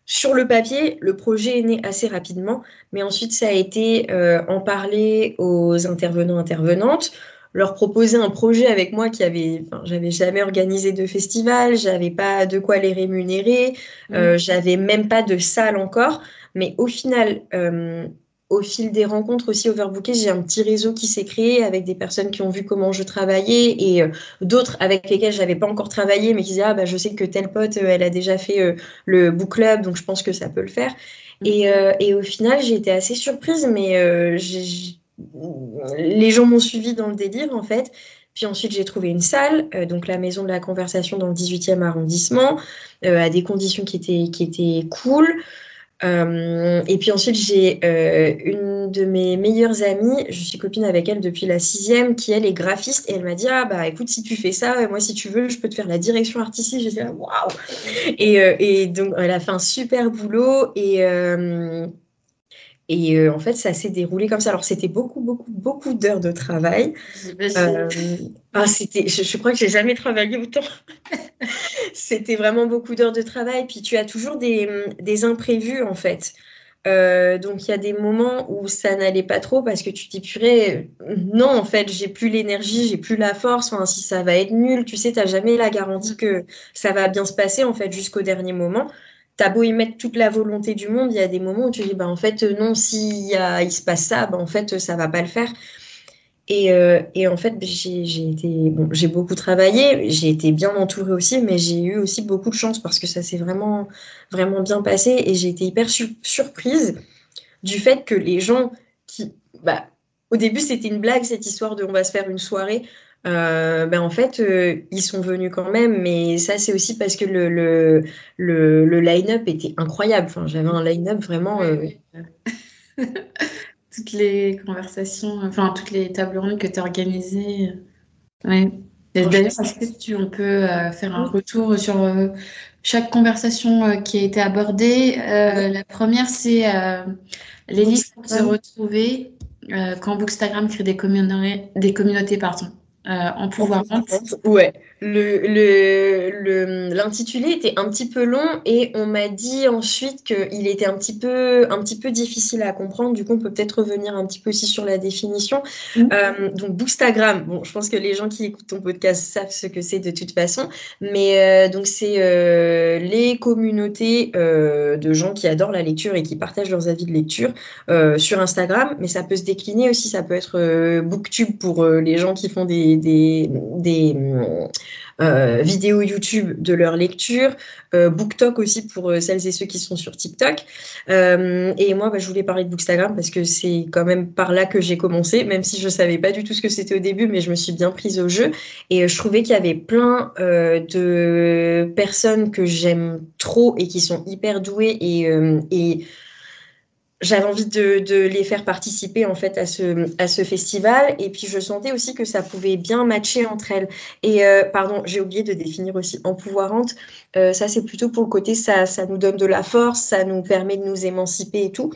sur le papier, le projet est né assez rapidement, mais ensuite, ça a été euh, en parler aux intervenants, intervenantes, leur proposer un projet avec moi qui avait, enfin, j'avais jamais organisé de festival, j'avais pas de quoi les rémunérer, euh, mmh. j'avais même pas de salle encore. Mais au final, euh, au fil des rencontres aussi overbookées, j'ai un petit réseau qui s'est créé avec des personnes qui ont vu comment je travaillais et euh, d'autres avec lesquelles j'avais pas encore travaillé, mais qui disaient ah bah je sais que telle pote, elle a déjà fait le book club, donc je pense que ça peut le faire. Mmh. Et, et au final, j'ai été assez surprise, mais j'ai les gens m'ont suivi dans le délire en fait. Puis ensuite, j'ai trouvé une salle, euh, donc la maison de la conversation dans le 18e arrondissement, euh, à des conditions qui étaient, qui étaient cool. Euh, et puis ensuite, j'ai une de mes meilleures amies, je suis copine avec elle depuis la sixième, qui elle est graphiste, et elle m'a dit Ah, bah écoute, si tu fais ça, moi, si tu veux, je peux te faire la direction artistique. J'ai dit Waouh et, et, donc, elle a fait un super boulot, et et euh, en fait, ça s'est déroulé comme ça. Alors, c'était beaucoup, beaucoup, beaucoup d'heures de travail. Euh, ah, c'était, je, crois que j'ai jamais travaillé autant. [laughs] c'était vraiment beaucoup d'heures de travail. Puis, tu as toujours des, des imprévus, en fait. Euh, donc, il y a des moments où ça n'allait pas trop parce que tu t'y purée, non, en fait, j'ai plus l'énergie, j'ai plus la force. Enfin, si ça va être nul, tu sais, tu n'as jamais la garantie que ça va bien se passer, en fait, jusqu'au dernier moment t'as beau y mettre toute la volonté du monde, il y a des moments où tu dis, bah, en fait, non, s'il il se passe ça, bah, en fait, ça va pas le faire. Et, euh, en fait, j'ai été, bon, j'ai beaucoup travaillé, j'ai été bien entourée aussi, mais j'ai eu aussi beaucoup de chance parce que ça s'est vraiment, vraiment bien passé et j'ai été hyper surprise du fait que les gens qui, bah, au début, c'était une blague cette histoire de on va se faire une soirée. Euh, ben en fait, euh, ils sont venus quand même, mais ça, c'est aussi parce que le, le, le, line-up était incroyable. Enfin, J'avais un line-up vraiment. Euh, [laughs] toutes les conversations, enfin, toutes les tables rondes que tu as organisées. Ouais. D'ailleurs, est-ce que tu, on peut faire un retour sur chaque conversation qui a été abordée? La première, c'est les listes pour se retrouver quand Bookstagram crée des communautés, des communautés pardon. Euh, en pouvoir Ouais. Le, l'intitulé était un petit peu long et on m'a dit ensuite qu'il était un petit, peu, un petit peu difficile à comprendre. Du coup, on peut peut-être revenir un petit peu aussi sur la définition. Mm. Euh, donc, Bookstagram, bon, je pense que les gens qui écoutent ton podcast savent ce que c'est de toute façon. Mais euh, donc, c'est les communautés de gens qui adorent la lecture et qui partagent leurs avis de lecture sur Instagram. Mais ça peut se décliner aussi. Ça peut être Booktube pour les gens qui font des des, euh, vidéos YouTube de leur lecture, euh, BookTok aussi pour euh, celles et ceux qui sont sur TikTok. et moi, bah, je voulais parler de Bookstagram parce que c'est quand même par là que j'ai commencé, même si je savais pas du tout ce que c'était au début, mais je me suis bien prise au jeu. Et je trouvais qu'il y avait plein de personnes que j'aime trop et qui sont hyper douées et j'avais envie de, les faire participer en fait à ce, festival. Et puis je sentais aussi que ça pouvait bien matcher entre elles. Et euh, pardon j'ai oublié de définir aussi empouvoirante. Euh, ça c'est plutôt pour le côté ça, ça nous donne de la force ça nous permet de nous émanciper et tout.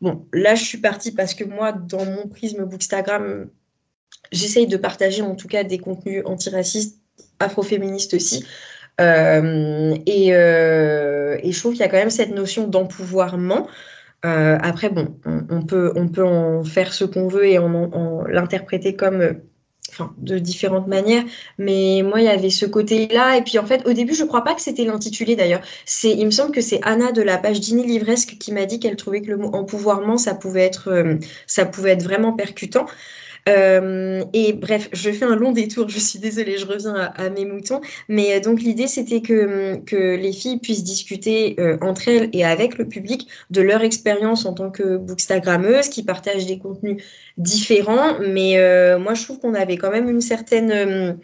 Bon là je suis partie parce que moi dans mon prisme Bookstagram j'essaye de partager en tout cas des contenus antiracistes afroféministes aussi. Euh, et je trouve qu'il y a quand même cette notion d'empouvoirment euh, après, bon, on, peut, on peut en faire ce qu'on veut et en, l'interpréter comme euh, enfin, de différentes manières. Mais moi, il y avait ce côté-là. Et puis, en fait, au début, je crois pas que c'était l'intitulé d'ailleurs. C'est, il me semble que c'est Anna de la page Dini Livresque qui m'a dit qu'elle trouvait que le mot empouvoirment, ça pouvait être, euh, ça pouvait être vraiment percutant. Euh, et bref, je fais un long détour, je suis désolée, je reviens à, mes moutons. Mais euh, donc l'idée, c'était que, que les filles puissent discuter euh, entre elles et avec le public de leur expérience en tant que bookstagrammeuses, qui partagent des contenus différents. Mais moi, je trouve qu'on avait quand même une certaine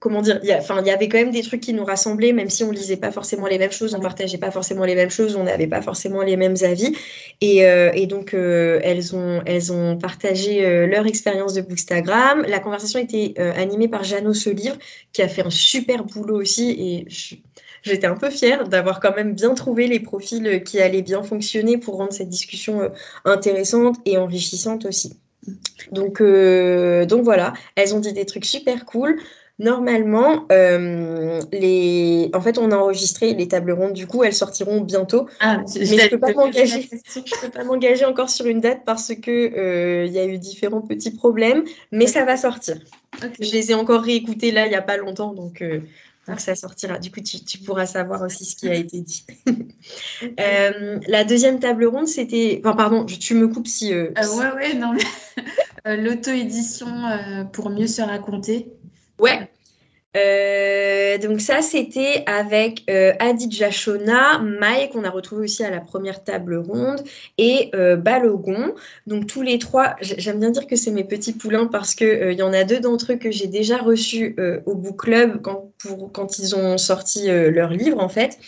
comment dire, il y, avait quand même des trucs qui nous rassemblaient, même si on lisait pas forcément les mêmes choses, on partageait pas forcément les mêmes choses, on n'avait pas forcément les mêmes avis. Et, euh, donc, euh, elles, ont, elles ont partagé euh, leur expérience de Bookstagram. La conversation était animée par Jeannot Livre, qui a fait un super boulot aussi. Et j'étais un peu fière d'avoir quand même bien trouvé les profils qui allaient bien fonctionner pour rendre cette discussion intéressante et enrichissante aussi. Donc, donc voilà, elles ont dit des trucs super cool. Normalement, euh, les... en fait, on a enregistré les tables rondes. Du coup, elles sortiront bientôt. Ah, mais je ne peux pas m'engager. peux pas m'engager encore sur une date parce que euh, il y a eu différents petits problèmes, mais ça va sortir. Je les ai encore réécoutés là il n'y a pas longtemps, donc, euh, ça sortira. Du coup, tu, pourras savoir aussi ce qui a été dit. [laughs] la deuxième table ronde, c'était. Enfin, pardon, tu me coupes si. ouais, ouais, non. [laughs] L'auto-édition pour mieux se raconter. Ouais. Euh, donc ça, c'était avec euh, Adidja Shona, Mai, qu'on a retrouvé aussi à la première table ronde, et euh, Balogon. Donc tous les trois, j'aime bien dire que c'est mes petits poulains parce qu'il y en a deux d'entre eux que j'ai déjà reçus au book club quand, quand ils ont sorti leur livre, en fait.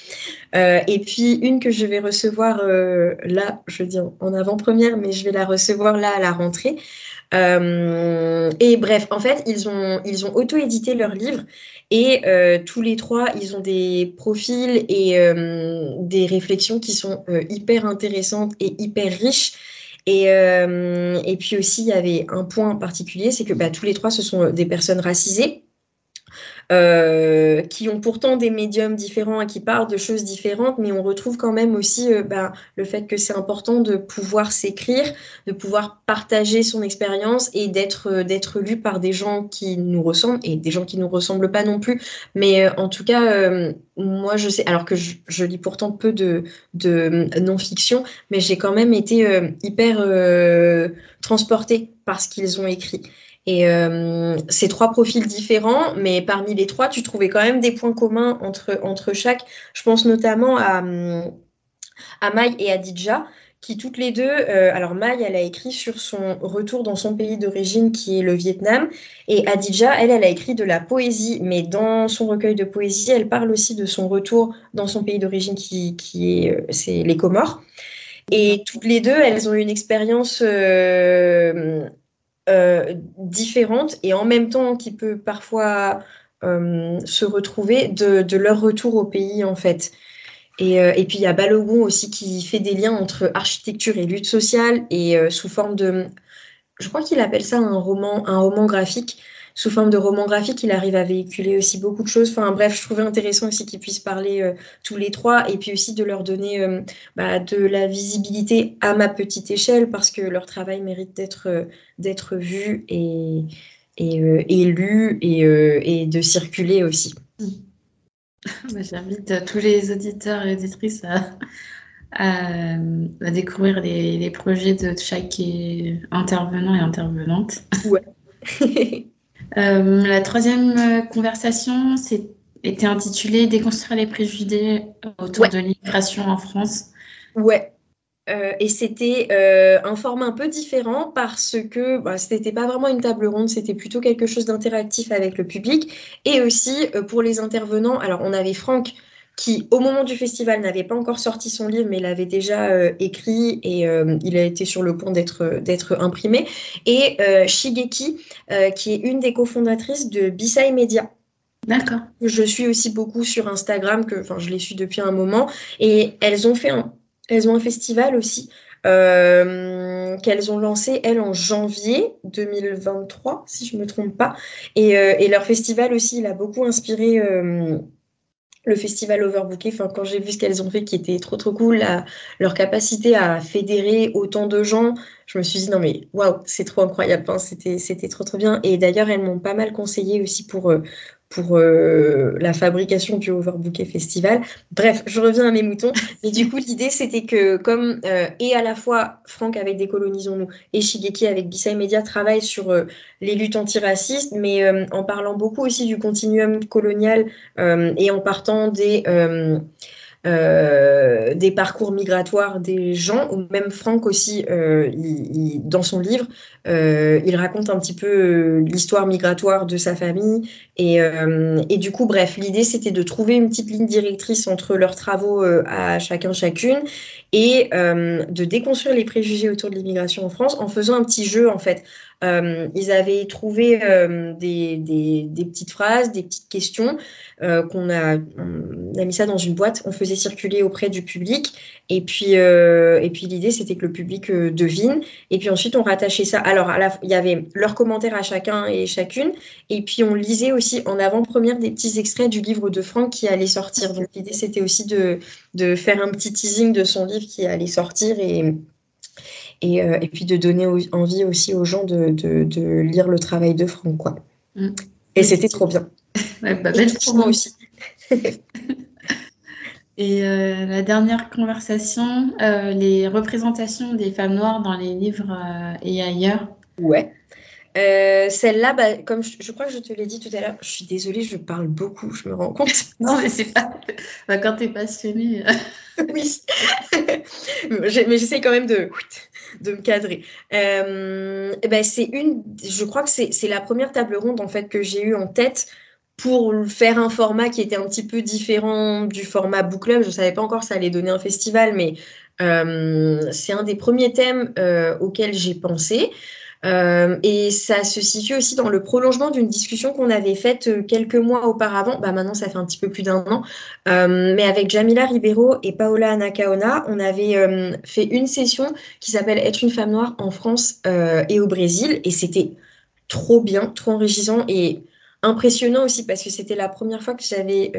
et puis une que je vais recevoir là, je veux dire en avant-première, mais je vais la recevoir là à la rentrée. Euh, et bref, en fait, ils ont, ils ont auto-édité leur livre et euh, tous les trois, ils ont des profils et euh, des réflexions qui sont hyper intéressantes et hyper riches. Et, et, puis aussi, il y avait un point particulier, c'est que bah, tous les trois, ce sont des personnes racisées. Euh, qui ont pourtant des médiums différents et qui parlent de choses différentes, mais on retrouve quand même aussi euh, bah, le fait que c'est important de pouvoir s'écrire, de pouvoir partager son expérience et d'être euh, d'être lu par des gens qui nous ressemblent et des gens qui nous ressemblent pas non plus. Mais en tout cas, moi je sais, alors que je, lis pourtant peu de, de non-fiction, mais j'ai quand même été hyper transportée par ce qu'ils ont écrit. Et euh, c'est trois profils différents, mais parmi les trois, tu trouvais quand même des points communs entre, entre chaque. Je pense notamment à, à Mai et à Dija, qui toutes les deux, euh, alors Mai, elle a écrit sur son retour dans son pays d'origine qui est le Vietnam, et Adija, elle, elle a écrit de la poésie, mais dans son recueil de poésie, elle parle aussi de son retour dans son pays d'origine qui, qui est, euh, c'est les Comores. Et toutes les deux, elles ont une expérience euh, euh, différentes et en même temps qui peut parfois euh, se retrouver de, leur retour au pays en fait. Et, euh, et puis il y a Balogun aussi qui fait des liens entre architecture et lutte sociale et sous forme de, je crois qu'il appelle ça un roman, un roman graphique sous forme de roman graphique, il arrive à véhiculer aussi beaucoup de choses. Enfin bref, je trouvais intéressant aussi qu'ils puissent parler euh, tous les trois et puis aussi de leur donner euh, bah, de la visibilité à ma petite échelle parce que leur travail mérite d'être euh, d'être vu et, et, lu et, de circuler aussi. Bah, j'invite tous les auditeurs et auditrices à, découvrir les, les, projets de chaque intervenant et intervenante. Ouais. [laughs] Euh, la troisième euh, conversation était intitulée Déconstruire les préjugés autour de l'immigration en France. Ouais. Euh, et c'était un format un peu différent parce que bah, ce n'était pas vraiment une table ronde, c'était plutôt quelque chose d'interactif avec le public. Et aussi pour les intervenants, alors on avait Franck qui, au moment du festival, n'avait pas encore sorti son livre, mais l'avait déjà euh, écrit et euh, il a été sur le point d'être, d'être imprimé. Et euh, Shigeki, qui est une des cofondatrices de Bisai Media. D'accord. Je suis aussi beaucoup sur Instagram, que, enfin, je les suis depuis un moment. Et elles ont fait un, elles ont un festival aussi. qu'elles ont lancé, elles, en janvier 2023, si je ne me trompe pas. Et, et, leur festival aussi, il a beaucoup inspiré le festival Overbooké, enfin, quand j'ai vu ce qu'elles ont fait qui était trop trop cool, leur capacité à fédérer autant de gens, je me suis dit non mais waouh, c'est trop incroyable, c'était, c'était trop trop bien. Et d'ailleurs, elles m'ont pas mal conseillé aussi pour, euh, pour euh, la fabrication du Overbooké Festival. Bref, je reviens à mes moutons. Mais du coup, l'idée, c'était que comme euh, et à la fois Franck avec Décolonisons-nous et Shigeki avec Bisai Media travaillent sur euh, les luttes antiracistes, mais en parlant beaucoup aussi du continuum colonial et en partant des euh, des parcours migratoires des gens, ou même Franck aussi, euh, dans son livre, euh, il raconte un petit peu l'histoire migratoire de sa famille. Et, et du coup, bref, l'idée c'était de trouver une petite ligne directrice entre leurs travaux à chacun, chacune, et de déconstruire les préjugés autour de l'immigration en France en faisant un petit jeu en fait. Ils avaient trouvé des, des, petites phrases, des petites questions qu'on a, on mis ça dans une boîte, on faisait circuler auprès du public et puis, et puis l'idée c'était que le public devine et puis ensuite on rattachait ça. Alors il y avait leurs commentaires à chacun et chacune et puis on lisait aussi en avant-première des petits extraits du livre de Franck qui allait sortir. Donc l'idée c'était aussi de, de faire un petit teasing de son livre qui allait sortir et, et, euh, et puis de donner envie aussi aux gens de, de, de, lire le travail de Franck. Quoi. Mm. Et c'était trop bien. Ouais, bah, belle pour moi aussi. [laughs] et euh, la dernière conversation, euh, les représentations des femmes noires dans les livres et ailleurs. Ouais. Euh, celle-là, bah, comme je, crois que je te l'ai dit tout à l'heure, je suis désolée, je parle beaucoup, je me rends compte. [laughs] non, mais c'est pas. Bah, quand tu es passionnée. Euh. [laughs] oui. mais j'essaie quand même de, de me cadrer. Euh, bah, c'est une. Je crois que c'est la première table ronde en fait que j'ai eue en tête pour faire un format qui était un petit peu différent du format book club. Je ne savais pas encore ça allait donner un festival, mais c'est un des premiers thèmes auxquels j'ai pensé. Euh, et ça se situe aussi dans le prolongement d'une discussion qu'on avait faite euh, quelques mois auparavant. Bah maintenant, ça fait un petit peu plus d'un an. Euh, mais avec Jamila Ribeiro et Paola Anacaona, on avait fait une session qui s'appelle Être une femme noire en France et au Brésil. Et c'était trop bien, trop enrichissant et impressionnant aussi parce que c'était la première fois que j'avais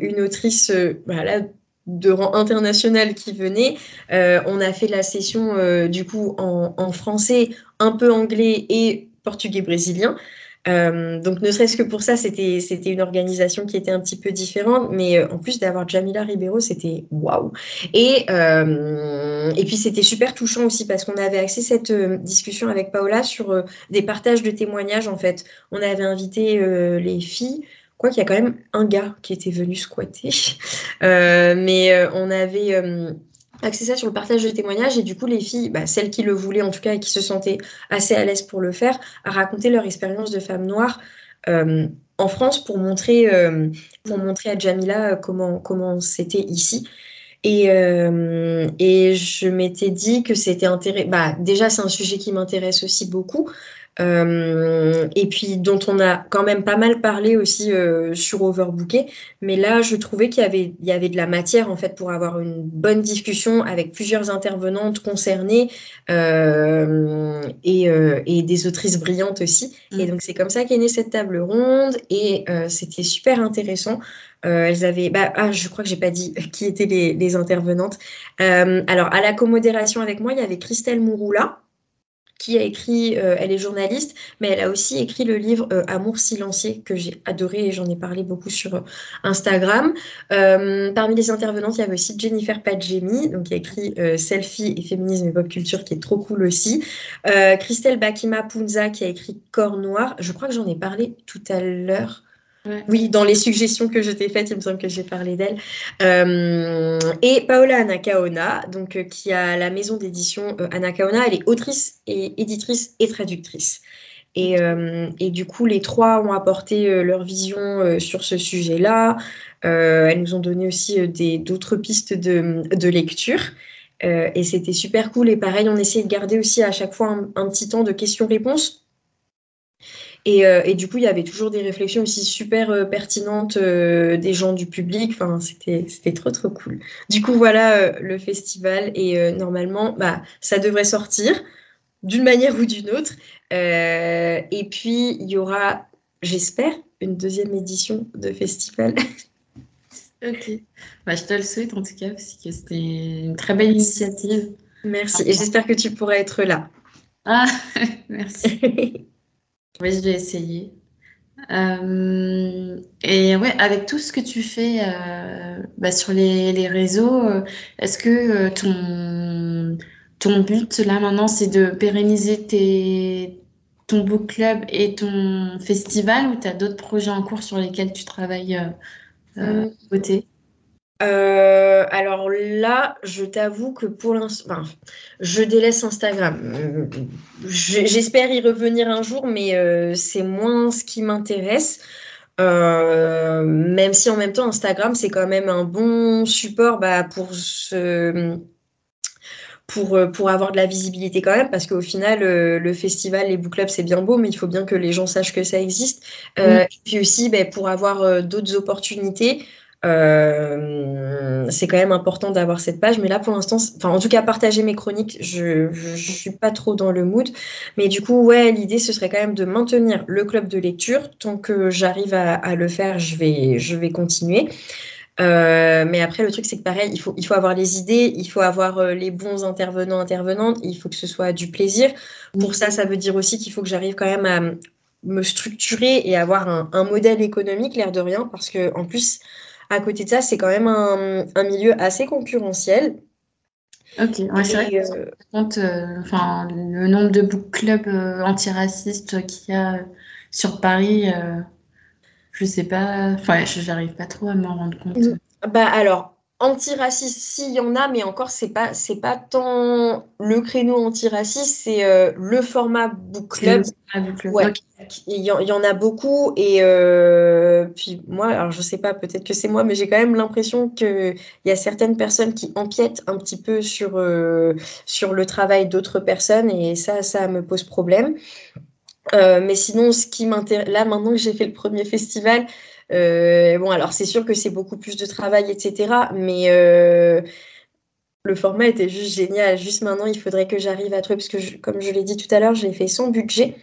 une autrice voilà, de rang international qui venait. Euh, on a fait la session euh, du coup en, français, un peu anglais et portugais brésilien. Euh, donc ne serait-ce que pour ça, c'était c'était une organisation qui était un petit peu différente, mais en plus d'avoir Jamila Ribeiro, c'était waouh. Et et puis c'était super touchant aussi parce qu'on avait axé cette discussion avec Paola sur des partages de témoignages en fait. On avait invité les filles Quoi qu'il y a quand même un gars qui était venu squatter. [laughs] Euh, mais euh, on avait euh, axé ça sur le partage de témoignages et du coup les filles, bah, celles qui le voulaient en tout cas et qui se sentaient assez à l'aise pour le faire, à raconter leur expérience de femme noire en France pour montrer, pour montrer à Jamila comment comment c'était ici. Et, et je m'étais dit que c'était intéressant. Bah, déjà, c'est un sujet qui m'intéresse aussi beaucoup. Euh, et puis dont on a quand même pas mal parlé aussi euh, sur Overbooké. Mais là, je trouvais qu'il y avait, il y avait de la matière en fait pour avoir une bonne discussion avec plusieurs intervenantes concernées euh, et, euh, et, des autrices brillantes aussi. Et mm. donc c'est comme ça qu'est née cette table ronde et euh, c'était super intéressant. elles avaient, bah, ah, je crois que j'ai pas dit [laughs] qui étaient les, les intervenantes. alors à la commodération avec moi, il y avait Christelle Mouroula qui a écrit, euh, elle est journaliste, mais elle a aussi écrit le livre euh, Amour silencieux que j'ai adoré et j'en ai parlé beaucoup sur euh, Instagram. parmi les intervenantes, il y avait aussi Jennifer Padjemi, donc qui a écrit Selfie et féminisme et pop culture, qui est trop cool aussi. Christelle Bakima Punza qui a écrit Corps noir. Je crois que j'en ai parlé tout à l'heure. Oui, dans les suggestions que je t'ai faites, il me semble que j'ai parlé d'elle. Euh, et Paola Anakaona, donc, euh, qui a la maison d'édition euh, Anakaona, elle est autrice et éditrice et traductrice. Et, et du coup, les trois ont apporté leur vision sur ce sujet-là. elles nous ont donné aussi d'autres pistes de, de lecture. et c'était super cool. Et pareil, on essayait de garder aussi à chaque fois un, un petit temps de questions-réponses euh, et, du coup, il y avait toujours des réflexions aussi super euh, pertinentes euh, des gens du public. Enfin, c'était, trop, trop cool. Du coup, voilà le festival. Et normalement, bah, ça devrait sortir d'une manière ou d'une autre. et puis, il y aura, j'espère, une deuxième édition de festival. [laughs] ok. Bah, je te le souhaite en tout cas, parce que c'était une très belle initiative. Merci. Et j'espère que tu pourras être là. Ah, [laughs] merci. [laughs] Oui, je vais essayer. Euh, et ouais, avec tout ce que tu fais euh, bah, sur les, les réseaux, euh, est-ce que ton, ton but là maintenant, c'est de pérenniser tes, ton book club et ton festival ou tu as d'autres projets en cours sur lesquels tu travailles euh, côté? Euh, alors là, je t'avoue que pour l'instant, je délaisse Instagram. J'espère y revenir un jour, mais euh, c'est moins ce qui m'intéresse. Euh, même si en même temps, Instagram, c'est quand même un bon support bah, pour se pour, pour avoir de la visibilité quand même, parce qu'au final, euh, le festival, les book clubs, c'est bien beau, mais il faut bien que les gens sachent que ça existe. Euh, et puis aussi, ben, pour avoir d'autres opportunités, c'est quand même important d'avoir cette page. Mais là, pour l'instant, enfin, en tout cas, partager mes chroniques, je ne suis pas trop dans le mood. Mais du coup, ouais, l'idée, ce serait quand même de maintenir le club de lecture. Tant que j'arrive à, à, le faire, je vais, je vais continuer. Euh, mais après, le truc, c'est que pareil, il faut, il faut avoir les idées, il faut avoir euh, les bons intervenants, intervenantes, il faut que ce soit du plaisir. Pour ça, ça veut dire aussi qu'il faut que j'arrive quand même à me structurer et avoir un, un modèle économique, l'air de rien, parce que en plus, à côté de ça, c'est quand même un, un, milieu assez concurrentiel. Ok, ouais, c'est vrai que euh, compte, enfin, le nombre de book clubs antiracistes qu'il y a sur Paris je sais pas, enfin, j'arrive pas trop à m'en rendre compte. Bah alors, antiraciste, s'il y en a, mais encore, c'est pas, c'est pas tant le créneau antiraciste, c'est euh, le format book club. Ouais. Il, y en, a beaucoup et euh, puis moi, alors je sais pas, peut-être que c'est moi, mais j'ai quand même l'impression qu'il y a certaines personnes qui empiètent un petit peu sur, euh, sur le travail d'autres personnes et ça, ça me pose problème. Mais sinon, ce qui m'intéresse, là maintenant que j'ai fait le premier festival, bon alors c'est sûr que c'est beaucoup plus de travail, etc. Mais euh, le format était juste génial. Juste maintenant, il faudrait que j'arrive à trouver, parce que comme je l'ai dit tout à l'heure, j'ai fait son budget.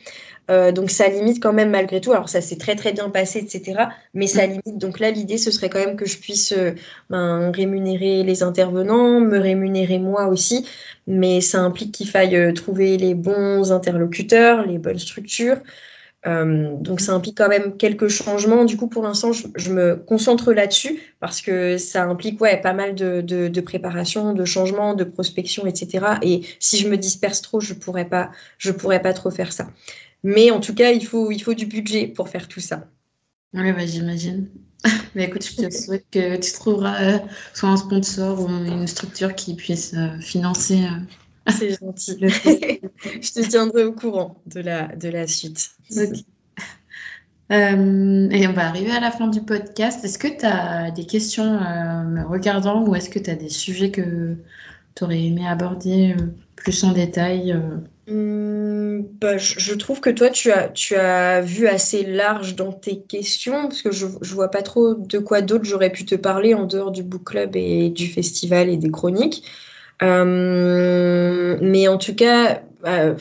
Euh, donc ça limite quand même malgré tout. Alors ça s'est très très bien passé, etc. Mais ça mm. limite. Donc là, l'idée, ce serait quand même que je puisse euh, ben, rémunérer les intervenants, me rémunérer moi aussi. Mais ça implique qu'il faille euh, trouver les bons interlocuteurs, les bonnes structures. Donc ça implique quand même quelques changements. Du coup, pour l'instant, je, me concentre là-dessus parce que ça implique ouais, pas mal de, de, de, préparation, de changement, de prospection, etc. Et si je me disperse trop, je pourrais pas, pourrais pas trop faire ça. Mais en tout cas, il faut, il faut du budget pour faire tout ça. Oui, bah, j'imagine. Mais [laughs] écoute, je te souhaite que tu trouveras euh, soit un sponsor ou une structure qui puisse euh, financer. Euh, C'est gentil. [laughs] je te tiendrai au courant de la, de la suite. et on va arriver à la fin du podcast. Est-ce que tu as des questions me regardant ou est-ce que tu as des sujets que tu aurais aimé aborder plus en détail Mmh, bah, je, trouve que toi, tu as, tu as vu assez large dans tes questions, parce que je ne vois pas trop de quoi d'autre j'aurais pu te parler en dehors du book club et du festival et des chroniques. Euh, mais en tout cas, euh,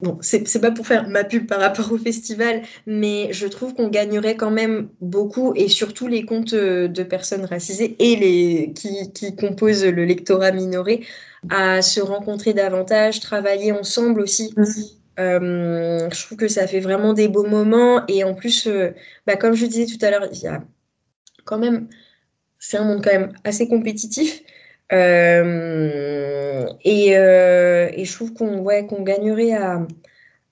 bon, c'est pas pour faire ma pub par rapport au festival, mais je trouve qu'on gagnerait quand même beaucoup, et surtout les comptes de personnes racisées et les qui, qui composent le lectorat minoré à se rencontrer davantage, travailler ensemble aussi. Euh, je trouve que ça fait vraiment des beaux moments. Et en plus, euh, bah, comme je disais tout à l'heure, il y a quand même, c'est un monde quand même assez compétitif. Euh, et, et, je trouve qu'on ouais, qu'on gagnerait à,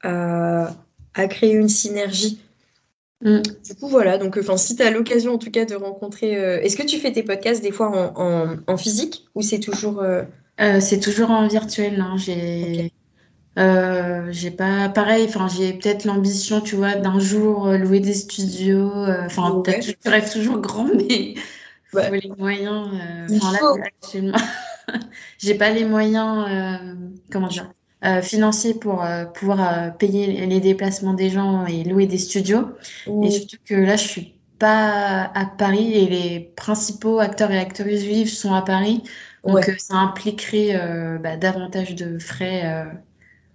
à, à, créer une synergie. Mm. Du coup, voilà. Donc, enfin, si tu as l'occasion en tout cas de rencontrer. Est-ce que tu fais tes podcasts des fois en, en, en physique ou c'est toujours. Euh, c'est toujours en virtuel. Hein. J'ai euh, j'ai pas pareil. Enfin, j'ai peut-être l'ambition, tu vois, d'un jour euh, louer des studios. Enfin, peut-être je rêve toujours grand, [laughs] mais faut les moyens. Enfin, là, actuellement, [laughs] j'ai pas les moyens. comment dire financiers pour pouvoir payer les déplacements des gens et louer des studios. Et surtout que là, je suis pas à Paris et les principaux acteurs et actrices juives sont à Paris. Donc, euh, ça impliquerait euh, bah, davantage de frais euh,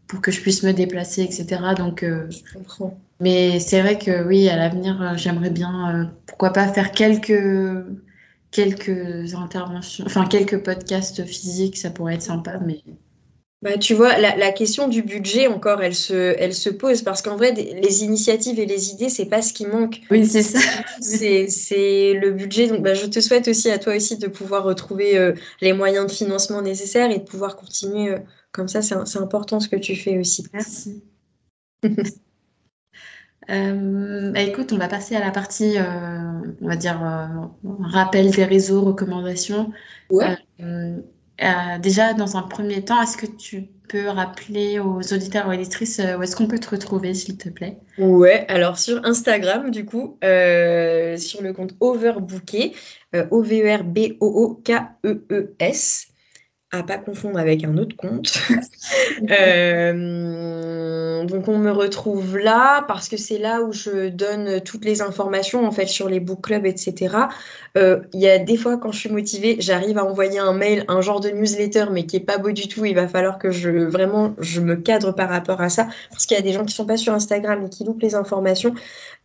pour que je puisse me déplacer, etc. Donc, je comprends. Mais c'est vrai que oui, à l'avenir, j'aimerais bien, pourquoi pas, faire quelques, quelques interventions, enfin quelques podcasts physiques, ça pourrait être sympa, mais bah, tu vois, la, la, question du budget, encore, elle se, elle se pose parce qu'en vrai, les initiatives et les idées, c'est pas ce qui manque. Oui, c'est ça. c'est le budget. Donc, bah, je te souhaite aussi à toi aussi de pouvoir retrouver euh, les moyens de financement nécessaires et de pouvoir continuer euh, comme ça. C'est important ce que tu fais aussi. Merci. [laughs] euh, bah, écoute, on va passer à la partie, euh, on va dire, rappel des réseaux, recommandations. Ouais. Euh, déjà, dans un premier temps, est-ce que tu peux rappeler aux auditeurs ou auditrices euh, où est-ce qu'on peut te retrouver, s'il te plaît? Ouais, alors sur Instagram, du coup, euh, sur le compte Overbooké, O-V-E-R-B-O-O-K-E-E-S. À pas confondre avec un autre compte. [laughs] Euh, donc on me retrouve là parce que c'est là où je donne toutes les informations en fait sur les book clubs, etc. Euh, il y a des fois quand je suis motivée, j'arrive à envoyer un mail, un genre de newsletter, mais qui est pas beau du tout. Il va falloir que je vraiment je me cadre par rapport à ça parce qu'il y a des gens qui sont pas sur Instagram et qui loupent les informations.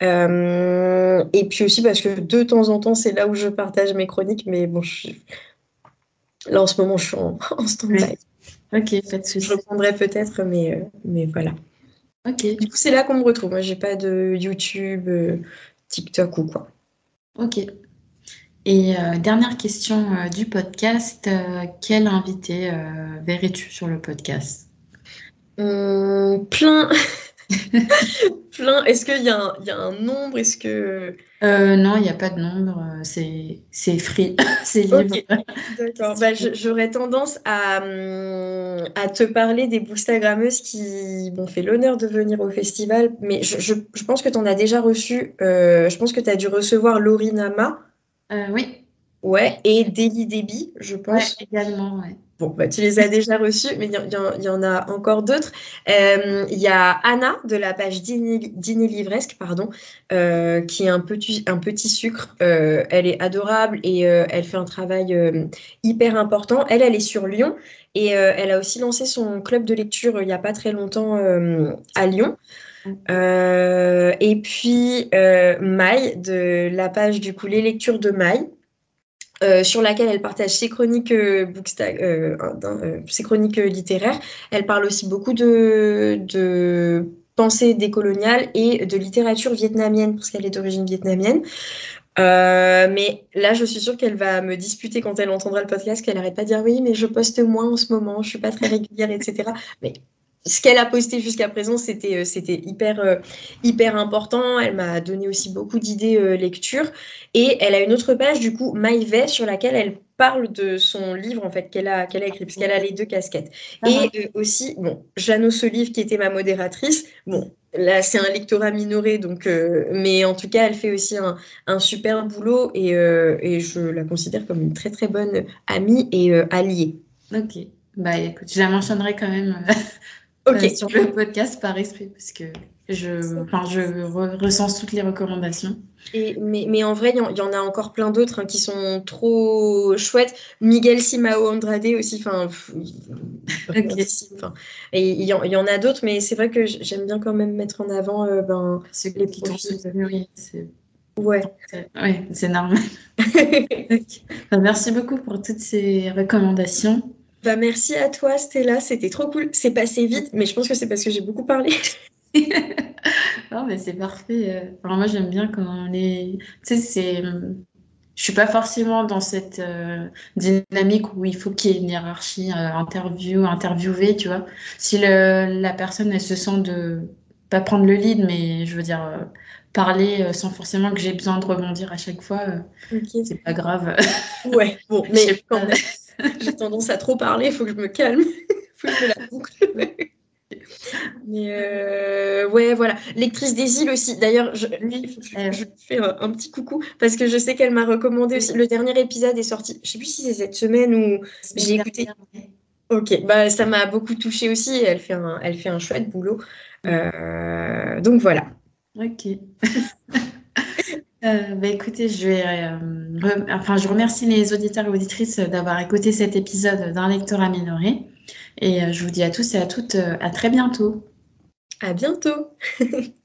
Euh, et puis aussi parce que de temps en temps c'est là où je partage mes chroniques, mais bon je Là, en ce moment, je suis en, [laughs] stand-by. Ok, pas de souci. Je reprendrai peut-être, mais, euh, mais voilà. Ok. Du coup, c'est là qu'on me retrouve. Moi, j'ai pas de YouTube, euh, TikTok ou quoi. Ok. Et euh, dernière question du podcast, quel invité verrais-tu sur le podcast? Plein. [laughs] [laughs] Plein. Est-ce qu'il y, a un nombre? Est-ce que. Euh, non, il n'y a pas de nombre. Euh, c'est free. [laughs] c'est libre. D'accord. Bah, j'aurais tendance à, hum, à, te parler des bookstagrammeuses qui m'ont fait l'honneur de venir au festival. Mais je, je, pense que tu en as déjà reçu. Euh, je pense que tu as dû recevoir Laurie Nama. oui. Ouais, et Daily Debbie, je pense. également, ouais. Bon, bah, tu les as déjà reçus, mais il y, en a encore d'autres. Euh, il y a Anna de la page Dîner, Livresque, pardon, euh, qui est un petit, sucre. Euh, elle est adorable et elle fait un travail hyper important. Elle, elle est sur Lyon et elle a aussi lancé son club de lecture il n'y a pas très longtemps à Lyon. et puis Maï de la page du coup Les Lectures de Maï. Euh, sur laquelle elle partage ses chroniques, euh, euh, ses chroniques littéraires. Elle parle aussi beaucoup de, de pensée décoloniale et de littérature vietnamienne, parce qu'elle est d'origine vietnamienne. mais là, je suis sûre qu'elle va me disputer quand elle entendra le podcast, qu'elle n'arrête pas de dire oui, mais je poste moins en ce moment, je suis pas très régulière, etc. Mais ce qu'elle a posté jusqu'à présent, c'était euh, c'était hyper euh, hyper important. Elle m'a donné aussi beaucoup d'idées euh, lecture et elle a une autre page du coup Maïve sur laquelle elle parle de son livre en fait qu'elle a qu'elle a écrit parce qu'elle a les deux casquettes. Ah et aussi bon, Jeannot Solive qui était ma modératrice. Bon, là c'est un lectorat minoré donc mais en tout cas elle fait aussi un, un super boulot et, et je la considère comme une très très bonne amie et alliée. Ok. Bah écoute, je la mentionnerai quand même Ok. sur le podcast par esprit, parce que je, enfin, je recense toutes les recommandations. Et, mais, mais en vrai, il y, en a encore plein d'autres hein, qui sont trop chouettes. Miguel Simao Andrade aussi, enfin, [laughs] et il y, en a d'autres, mais c'est vrai que j'aime bien quand même mettre en avant euh, ben, les profils. Oui, c'est Ouais. Ouais, c'est normal. [laughs] merci beaucoup pour toutes ces recommandations. Bah, merci à toi, Stella. C'était trop cool. C'est passé vite, mais je pense que c'est parce que j'ai beaucoup parlé. [laughs] non, mais c'est parfait. Alors, moi, j'aime bien quand on est. Tu sais, c'est. Je suis pas forcément dans cette euh, dynamique où il faut qu'il y ait une hiérarchie, euh, interview, interviewé, tu vois. Si le, la personne, elle se sent de pas prendre le lead, mais je veux dire euh, parler sans forcément que j'ai besoin de rebondir à chaque fois, c'est pas grave. Ouais, bon, [laughs] mais quand même. J'ai tendance à trop parler, il faut que je me calme. Il [laughs] faut que je me la boucle. Mais euh, ouais, voilà. Lectrice des îles aussi. D'ailleurs, je, je, fais un, petit coucou parce que je sais qu'elle m'a recommandé aussi. Le dernier épisode est sorti. Je sais plus si c'est cette semaine ou j'ai écouté. Ok, bah ça m'a beaucoup touché aussi. Elle fait un, elle fait un chouette boulot. Euh, donc voilà. Ok. [laughs] Euh, bah, écoutez, je vais, euh, enfin, je remercie les auditeurs et auditrices d'avoir écouté cet épisode d'un lectorat minoré. Et euh, je vous dis à tous et à toutes à très bientôt. À bientôt. [laughs]